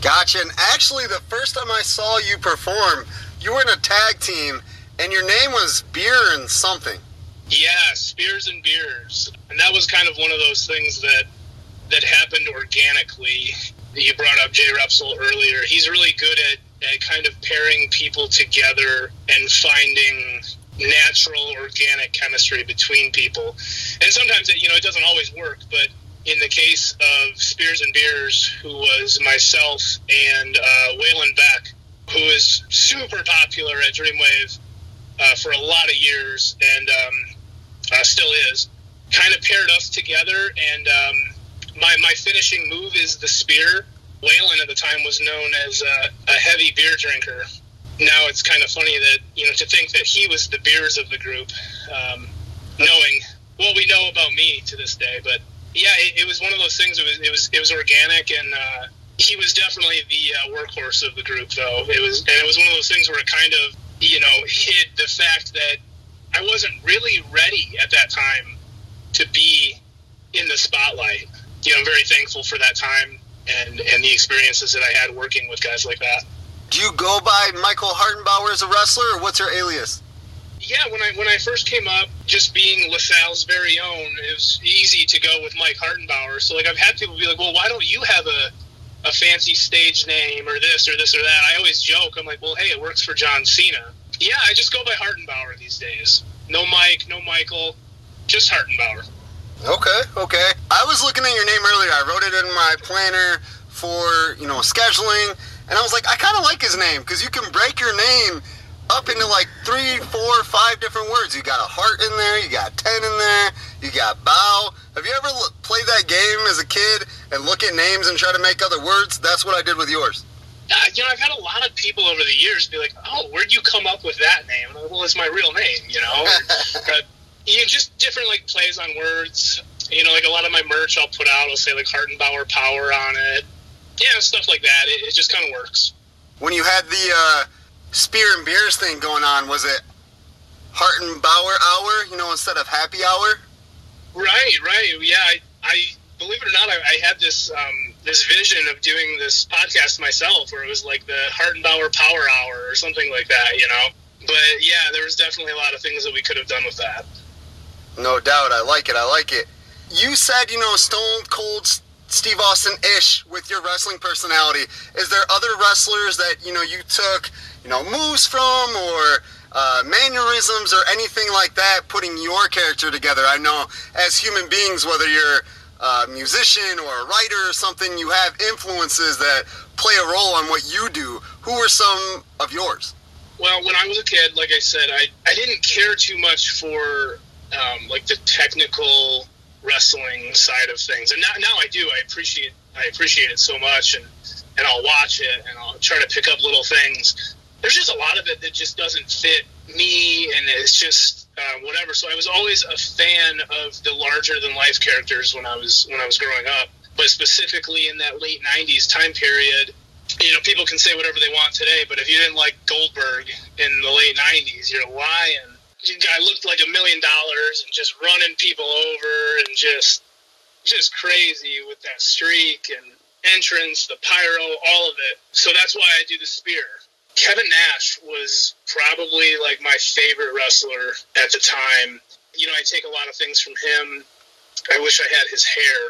Gotcha. And actually, the first time I saw you perform, you were in a tag team, and your name was Beer and something. Yeah, Spears and Beers, and that was kind of one of those things that that happened organically. You brought up Jay Repsol earlier. He's really good at, at kind of pairing people together and finding natural, organic chemistry between people. And sometimes, it, you know, it doesn't always work, but in the case of Spears and Beers, who was myself and uh, Waylon Beck, who is super popular at Dreamwave uh, for a lot of years and um, uh, still is, kind of paired us together. And um, my, my finishing move is the spear. Waylon at the time was known as a, a heavy beer drinker. Now it's kind of funny that, you know, to think that he was the beers of the group, um, knowing what we know about me to this day. But yeah, it, it, was one of those things. It was it was it was organic, and uh, he was definitely the uh, workhorse of the group. Though it was, and it was one of those things where it kind of you know hid the fact that I wasn't really ready at that time to be in the spotlight. You know, I'm very thankful for that time and and the experiences that I had working with guys like that. Do you go by Michael Hartenbauer as a wrestler, or what's your alias? Yeah, when I when I first came up, just being LaSalle's very own, it was easy to go with Mike Hartenbauer. So like I've had people be like, well, why don't you have a a fancy stage name or this or this or that? I always joke. I'm like, well, hey, it works for John Cena. Yeah, I just go by Hartenbauer these days. No Mike, no Michael, just Hartenbauer. Okay, okay. I was looking at your name earlier. I wrote it in my planner for you know scheduling, and I was like, I kind of like his name because you can break your name up into like three, four, five different words. You got a heart in there, you got ten in there, you got bow. Have you ever l- played that game as a kid and look at names and try to make other words? That's what I did with yours. Uh, you know, I've had a lot of people over the years be like, "Oh, where'd you come up with that name?" Like, well, it's my real name, you know. but, you know, just different like plays on words. You know, like a lot of my merch I'll put out, I'll say like Hartenbauer Power on it. Yeah, stuff like that. It, it just kind of works. When you had the uh, Spear and Beers thing going on, was it Hartenbauer Hour, you know, instead of Happy Hour? Right, right. Yeah, I, I believe it or not, I, I had this um, this vision of doing this podcast myself, where it was like the Hartenbauer Power Hour or something like that, you know. But yeah, there was definitely a lot of things that we could have done with that. No doubt, I like it. I like it. You said, you know, Stone Cold Steve Austin ish with your wrestling personality. Is there other wrestlers that you know you took you know moves from or uh, mannerisms or anything like that, putting your character together? I know as human beings, whether you're a musician or a writer or something, you have influences that play a role on what you do. Who were some of yours? Well, when I was a kid, like I said, I, I didn't care too much for um, like the technical wrestling side of things, and now, now I do. I appreciate I appreciate it so much, and and I'll watch it and I'll try to pick up little things. There's just a lot of it that just doesn't fit me, and it's just uh, whatever. So I was always a fan of the larger than life characters when I was when I was growing up, but specifically in that late '90s time period. You know, people can say whatever they want today, but if you didn't like Goldberg in the late '90s, you're lying guy looked like a million dollars and just running people over and just just crazy with that streak and entrance, the pyro, all of it. So that's why I do the spear. Kevin Nash was probably like my favorite wrestler at the time. You know, I take a lot of things from him. I wish I had his hair.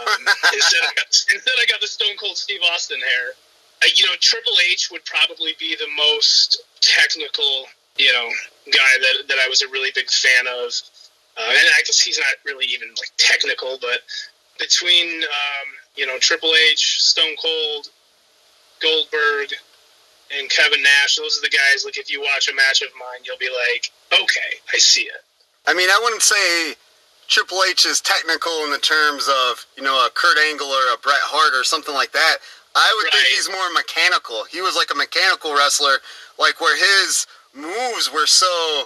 Um, instead, I got, instead, I got the Stone Cold Steve Austin hair. Uh, you know, Triple H would probably be the most technical you know, guy that, that I was a really big fan of. Uh, and I guess he's not really even like technical, but between um, you know Triple H, Stone Cold, Goldberg, and Kevin Nash, those are the guys. Like if you watch a match of mine, you'll be like, okay, I see it. I mean, I wouldn't say Triple H is technical in the terms of you know a Kurt Angle or a Bret Hart or something like that. I would right. think he's more mechanical. He was like a mechanical wrestler, like where his moves were so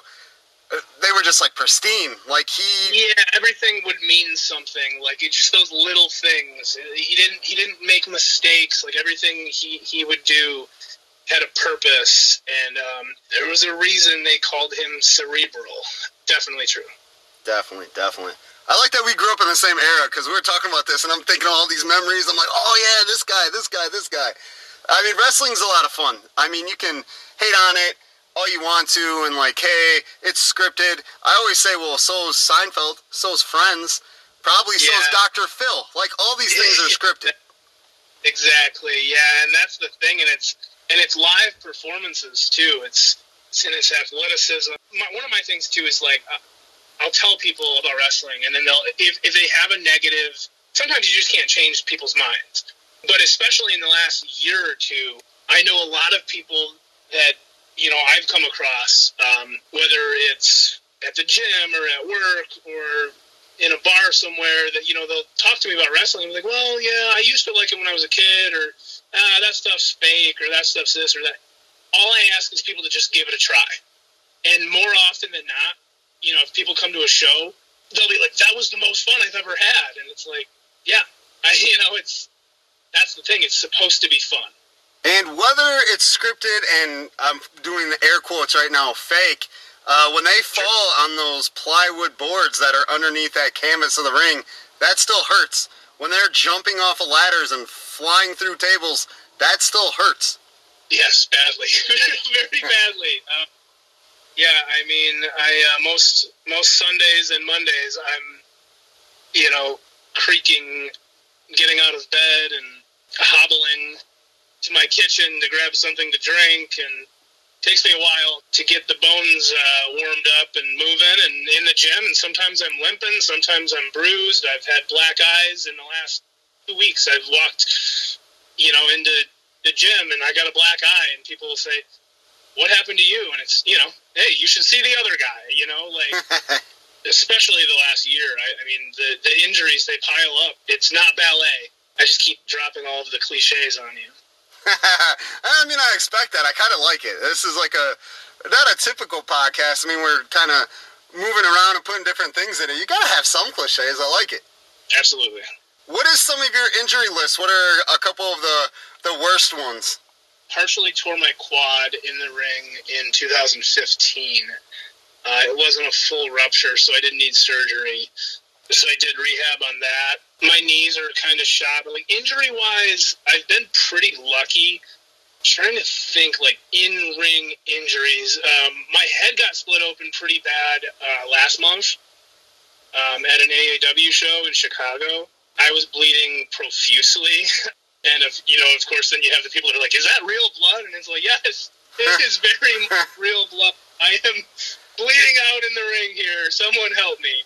uh, they were just like pristine. Like he Yeah, everything would mean something. Like it just those little things. He didn't he didn't make mistakes. Like everything he he would do had a purpose and um, there was a reason they called him cerebral. Definitely true. Definitely, definitely. I like that we grew up in the same era because we were talking about this, and I'm thinking all these memories. I'm like, oh yeah, this guy, this guy, this guy. I mean, wrestling's a lot of fun. I mean, you can hate on it all you want to, and like, hey, it's scripted. I always say, well, so's Seinfeld, so's Friends, probably Yeah. so's Doctor Phil. Like, all these things are scripted. Exactly. Yeah, and that's the thing, and it's and it's live performances too. It's it's in its athleticism. My, one of my things too is like uh, I'll tell people about wrestling, and then they'll if if they have a negative. Sometimes you just can't change people's minds, but especially in the last year or two, I know a lot of people that you know I've come across, um, whether it's at the gym or at work or in a bar somewhere that you know they'll talk to me about wrestling. I'm like, well, yeah, I used to like it when I was a kid, or ah, that stuff's fake, or that stuff's this or that. All I ask is people to just give it a try, and more often than not, you know, if people come to a show, they'll be like, that was the most fun I've ever had, and it's like, yeah, I, you know, it's that's the thing. It's supposed to be fun. And whether it's scripted and I'm doing the air quotes right now, fake, uh, when they fall on those plywood boards that are underneath that canvas of the ring, that still hurts. When they're jumping off of ladders and flying through tables, that still hurts. Yes, badly, very badly. Uh, yeah, I mean, I uh, most most Sundays and Mondays, I'm, you know, creaking, getting out of bed and hobbling to my kitchen to grab something to drink, and takes me a while to get the bones uh, warmed up and moving, and in the gym. And sometimes I'm limping, sometimes I'm bruised. I've had black eyes in the last two weeks. I've walked, you know, into the gym and I got a black eye, and people will say, "What happened to you?" And it's you know, hey, you should see the other guy. You know, like especially the last year. I, I mean, the the injuries they pile up. It's not ballet. I just keep dropping all of the cliches on you. I mean, I expect that. I kind of like it. This is like a not a typical podcast. I mean, we're kind of moving around and putting different things in it. You got to have some cliches. I like it. Absolutely. What is some of your injury lists? What are a couple of the the worst ones? partially tore my quad in the ring in 2015. Uh, it wasn't a full rupture, so I didn't need surgery. So I did rehab on that. My knees are kind of shot. But like injury wise, I've been pretty lucky. trying to think like in ring injuries. Um, my head got split open pretty bad uh, last month um, at an AAW show in Chicago. I was bleeding profusely. And if you know, of course, then you have the people that are like, "Is that real blood?" And it's like, "Yes, it is very real blood. I am bleeding out in the ring here. Someone help me!"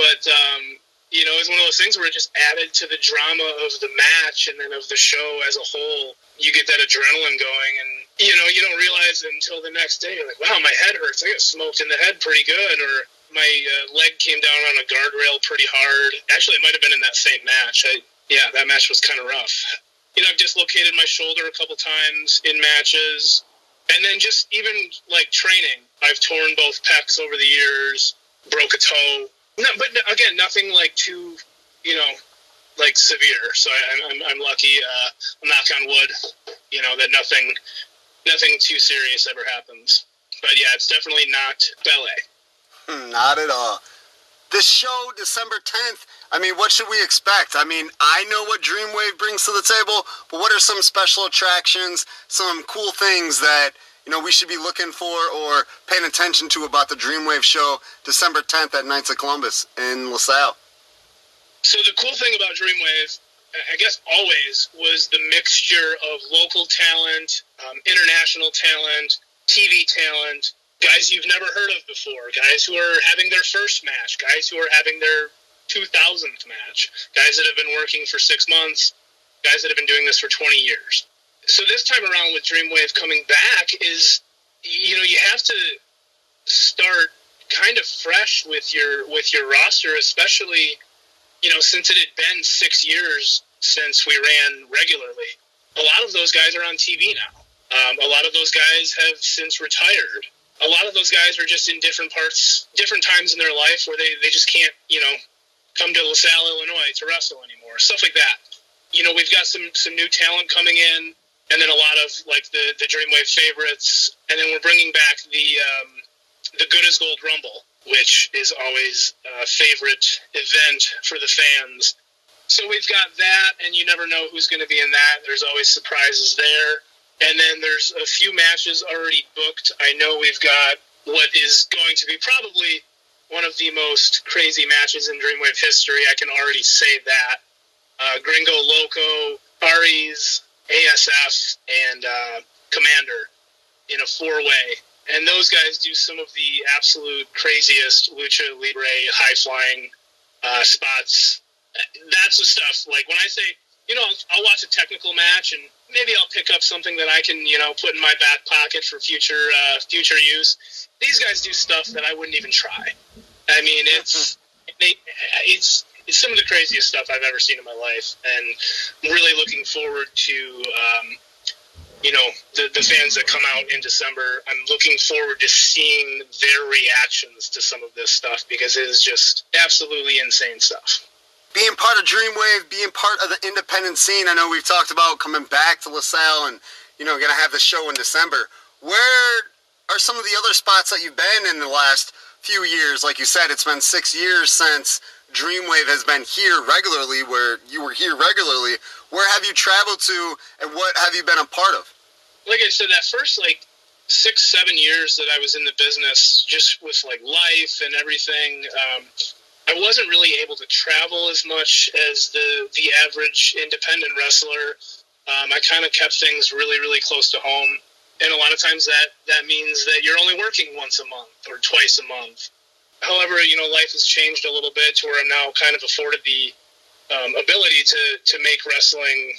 But um, you know, it's one of those things where it just added to the drama of the match and then of the show as a whole. You get that adrenaline going, and you know, you don't realize until the next day. Like, "Wow, my head hurts. I got smoked in the head pretty good," or my uh, leg came down on a guardrail pretty hard. Actually, it might have been in that same match. I, yeah, that match was kind of rough. You know, I've dislocated my shoulder a couple times in matches. And then just even like training, I've torn both pecs over the years, broke a toe. No, but again, nothing like too, you know, like severe. So I, I'm, I'm lucky. Uh, knock on wood, you know, that nothing, nothing too serious ever happens. But yeah, it's definitely not ballet. Hmm, Not at all. This show, December 10th, I mean, what should we expect? I mean, I know what Dreamwave brings to the table, but what are some special attractions, some cool things that, you know, we should be looking for or paying attention to about the Dreamwave show, December 10th at Knights of Columbus in LaSalle? So the cool thing about Dreamwave, I guess always, was the mixture of local talent, um, international talent, TV talent, guys you've never heard of before, guys who are having their first match, guys who are having their 2000th match, guys that have been working for six months, guys that have been doing this for 20 years. So this time around with Dreamwave coming back is, you know, you have to start kind of fresh with your with your roster, especially, you know, since it had been six years since we ran regularly. A lot of those guys are on TV now. Um, a lot of those guys have since retired. A lot of those guys are just in different parts, different times in their life where they, they just can't, you know, come to LaSalle, Illinois to wrestle anymore. Stuff like that. You know, we've got some some new talent coming in, and then a lot of like the the Dreamwave favorites, and then we're bringing back the um, the Good as Gold Rumble. which is always a favorite event for the fans. So we've got that, and you never know who's going to be in that. There's always surprises there. And then there's a few matches already booked. I know we've got what is going to be probably one of the most crazy matches in Dreamwave history. I can already say that. Uh, Gringo Loco, Aries, ASF, and uh, Komander in a four way. And those guys do some of the absolute craziest lucha libre high flying uh, spots. That's the stuff. Like when I say, you know, I'll, watch a technical match and maybe I'll pick up something that I can, you know, put in my back pocket for future uh, future use. These guys do stuff that I wouldn't even try. I mean, it's they, it's it's some of the craziest stuff I've ever seen in my life, and I'm really looking forward to. Um, you know the, the fans that come out in December. I'm looking forward to seeing their reactions to some of this stuff because it is just absolutely insane stuff being part of Dreamwave, being part of the independent scene. I know we've talked about coming back to LaSalle and, you know, going to have the show in December. Where are some of the other spots that you've been in the last few years? Like you said, it's been six years since Dreamwave has been here regularly, where you were here regularly. Where have you traveled to and what have you been a part of? Like I said, that first, like, six, seven years that I was in the business, just with like life and everything, um, I wasn't really able to travel as much as the the average independent wrestler. Um, I kind of kept things really, really close to home, and a lot of times that that means that you're only working once a month or twice a month. However, you know, life has changed a little bit to where I'm now kind of afforded the um, ability to to make wrestling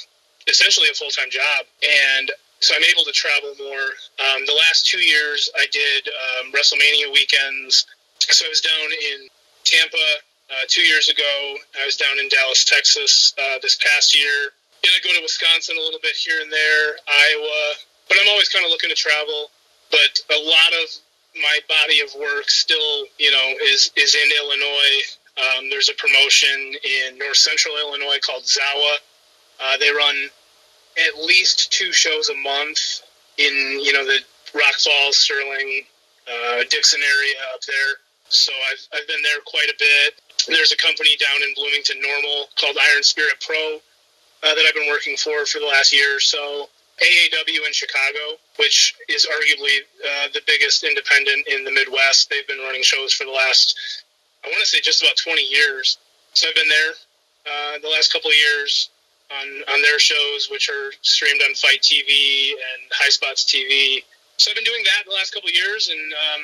essentially a full time job, and so I'm able to travel more. Um, the last two years, I did um, WrestleMania weekends. So I was down in Tampa uh, two years ago. I was down in Dallas, Texas uh, this past year. Know, I go to Wisconsin a little bit here and there, Iowa, but I'm always kind of looking to travel. But a lot of my body of work still, you know, is is in Illinois. Um, there's a promotion in North Central Illinois called Zawa. Uh, they run at least two shows a month in you know the Rock Falls, Sterling, uh, Dixon area up there. So I've, I've been there quite a bit. There's a company down in Bloomington Normal called Iron Spirit Pro uh, that I've been working for for the last year or so. AAW in Chicago, which is arguably uh, the biggest independent in the Midwest. They've been running shows for the last, I want to say, just about 20 years. So I've been there uh, the last couple of years on, on their shows, which are streamed on FITE TV and High Spots TV. So I've been doing that the last couple of years, and um,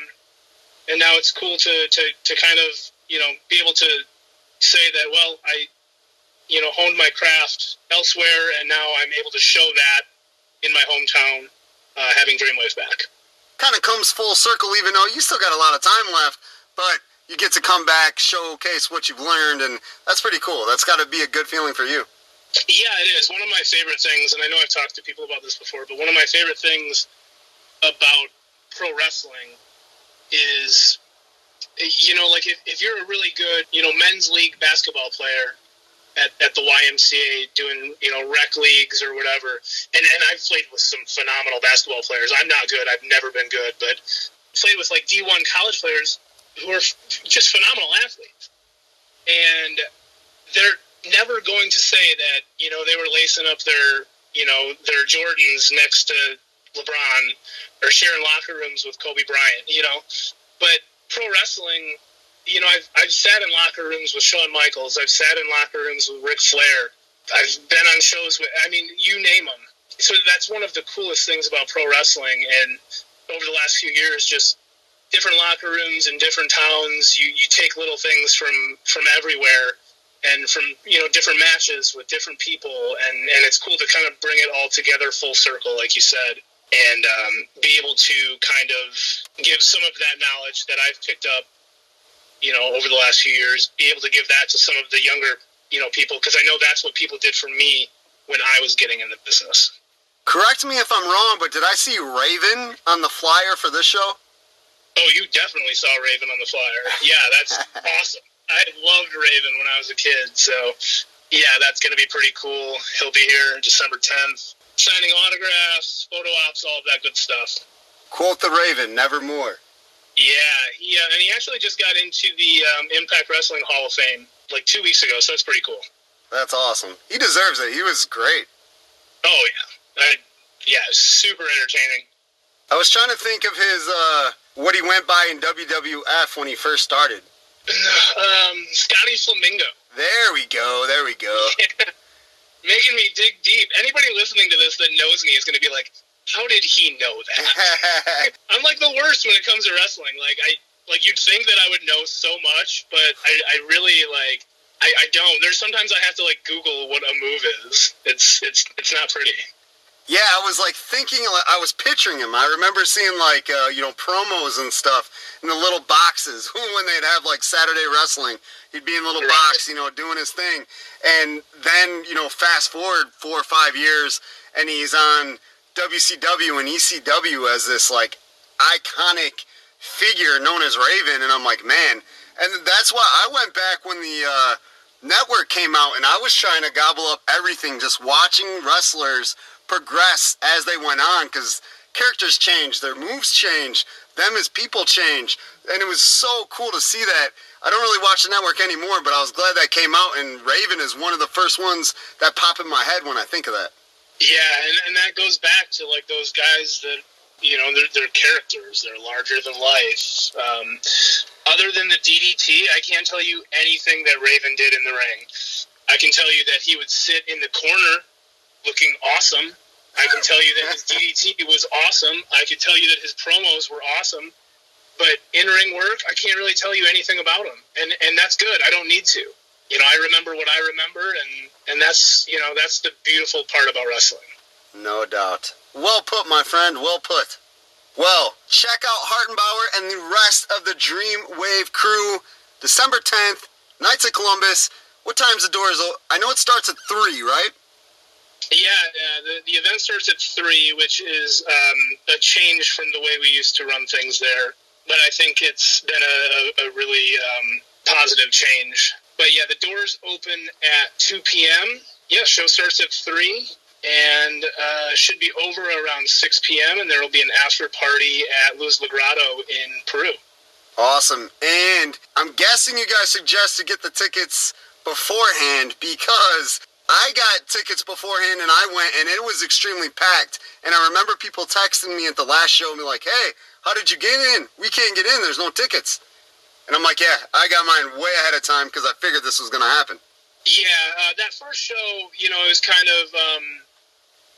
and now it's cool to, to, to kind of you know be able to say that well I you know honed my craft elsewhere and now I'm able to show that in my hometown uh, having Dreamwave back. Kind of comes full circle, even though you still got a lot of time left, but you get to come back, showcase what you've learned, and that's pretty cool. That's got to be a good feeling for you. Yeah, it is. One of my favorite things, and I know I've talked to people about this before, but one of my favorite things about pro wrestling is you know like if, if you're a really good you know men's league basketball player at, at the YMCA doing you know rec leagues or whatever. And and I've played with some phenomenal basketball players. I'm not good. I've never been good but played with like D1 college players who are just phenomenal athletes. And they're never going to say that you know they were lacing up their you know their Jordans next to LeBron or sharing locker rooms with Kobe Bryant, you know. But pro wrestling, you know, I've, I've sat in locker rooms with Shawn Michaels. I've sat in locker rooms with Ric Flair. I've been on shows with, I mean, you name them. So that's one of the coolest things about pro wrestling. And over the last few years, just different locker rooms in different towns, you, you take little things from, from everywhere and from you know different matches with different people and and it's cool to kind of bring it all together full circle like you said and um, be able to kind of give some of that knowledge that I've picked up, you know, over the last few years, be able to give that to some of the younger, you know, people because I know that's what people did for me when I was getting in the business. Correct me if I'm wrong, but did I see Raven on the flyer for this show? Oh, you definitely saw Raven on the flyer. Yeah, that's awesome. I loved Raven when I was a kid, so yeah, that's going to be pretty cool. He'll be here December 10th signing autographs, photo ops, all of that good stuff. Quote the Raven, nevermore. Yeah, he uh, and he actually just got into the um, Impact Wrestling Hall of Fame like two weeks ago, so that's pretty cool. That's awesome. He deserves it. He was great. Oh yeah, I, yeah, super entertaining. I was trying to think of his uh, what he went by in WWF when he first started. Um, Scotty Flamingo. There we go. There we go. Making me dig deep. Anybody listening to this that knows me is going to be like, "How did he know that?" I'm like the worst when it comes to wrestling. Like I, like you'd think that I would know so much, but I, I really like. I, I don't. There's sometimes I have to like Google what a move is. It's it's it's not pretty. Yeah, I was like thinking, I was picturing him. I remember seeing like uh, you know promos and stuff in the little boxes when they'd have like Saturday wrestling. He'd be in a little right. box, you know, doing his thing, and then you know, fast forward four or five years, and he's on WCW and ECW as this like iconic figure known as Raven, and I'm like, man, and that's why I went back when the. Uh, network came out and I was trying to gobble up everything just watching wrestlers progress as they went on because characters change, their moves change, them as people change, and it was so cool to see that. I don't really watch the network anymore, but I was glad that came out, and Raven is one of the first ones that pop in my head when I think of that. Yeah, and, and that goes back to like those guys that you know they're, they're characters, they're larger than life. Um, other than the DDT, I can't tell you anything that Raven did in the ring. I can tell you that he would sit in the corner looking awesome. I can tell you that his DDT was awesome. I can tell you that his promos were awesome. But in ring work, I can't really tell you anything about him, and and that's good. I don't need to. You know, I remember what I remember, and and that's you know that's the beautiful part about wrestling. No doubt. Well put, my friend. Well put. Well, check out Hartenbauer and the rest of the Dream Wave crew. December 10th, Knights of Columbus. What time's the doors? I know it starts at 3, right? Yeah, yeah the, the event starts at three, which is um, a change from the way we used to run things there. But I think it's been a, a really um, positive change. But yeah, the doors open at 2 p.m. Yeah, show starts at 3 and uh, should be over around 6 p.m. And there will be an after party at Luz Lagrado in Peru. Awesome. And I'm guessing you guys suggest to get the tickets beforehand because I got tickets beforehand and I went and it was extremely packed. And I remember people texting me at the last show and be like, hey, how did you get in? We can't get in. There's no tickets. And I'm like, yeah, I got mine way ahead of time because I figured this was going to happen. Yeah, uh, that first show, you know, it was kind of um,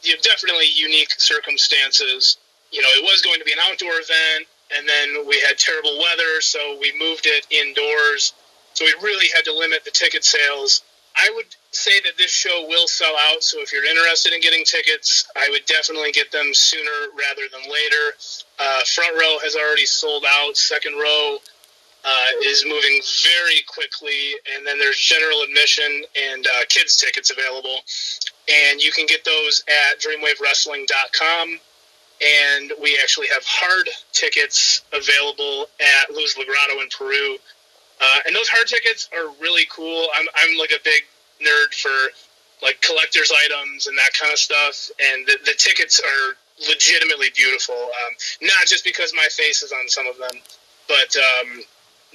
you know, definitely unique circumstances. You know, it was going to be an outdoor event, and then we had terrible weather, so we moved it indoors. So we really had to limit the ticket sales. I would say that this show will sell out. So if you're interested in getting tickets, I would definitely get them sooner rather than later. Uh, front row has already sold out. Second row uh, is moving very quickly, and then there's general admission and uh, kids tickets available, and you can get those at DreamWaveWrestling.com. And we actually have hard tickets available at Luz Lagrado in Peru. Uh, and those hard tickets are really cool. I'm, I'm like a big nerd for like collector's items and that kind of stuff. And the, the tickets are legitimately beautiful. Um, not just because my face is on some of them, but um,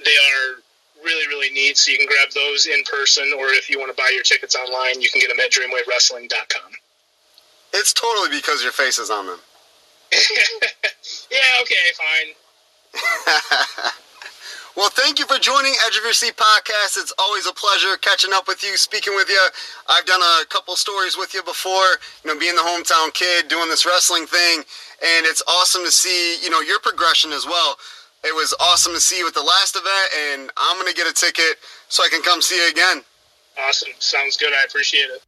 they are really, really neat. So you can grab those in person, or if you want to buy your tickets online, you can get them at DreamWaveWrestling.com. It's totally because your face is on them. yeah, okay, fine. Well, thank you for joining Edge of Your Seat podcast. It's always a pleasure catching up with you, speaking with you. I've done a couple stories with you before, you know, being the hometown kid, doing this wrestling thing, and it's awesome to see, you know, your progression as well. It was awesome to see you at the last event, and I'm going to get a ticket so I can come see you again. Awesome. Sounds good. I appreciate it.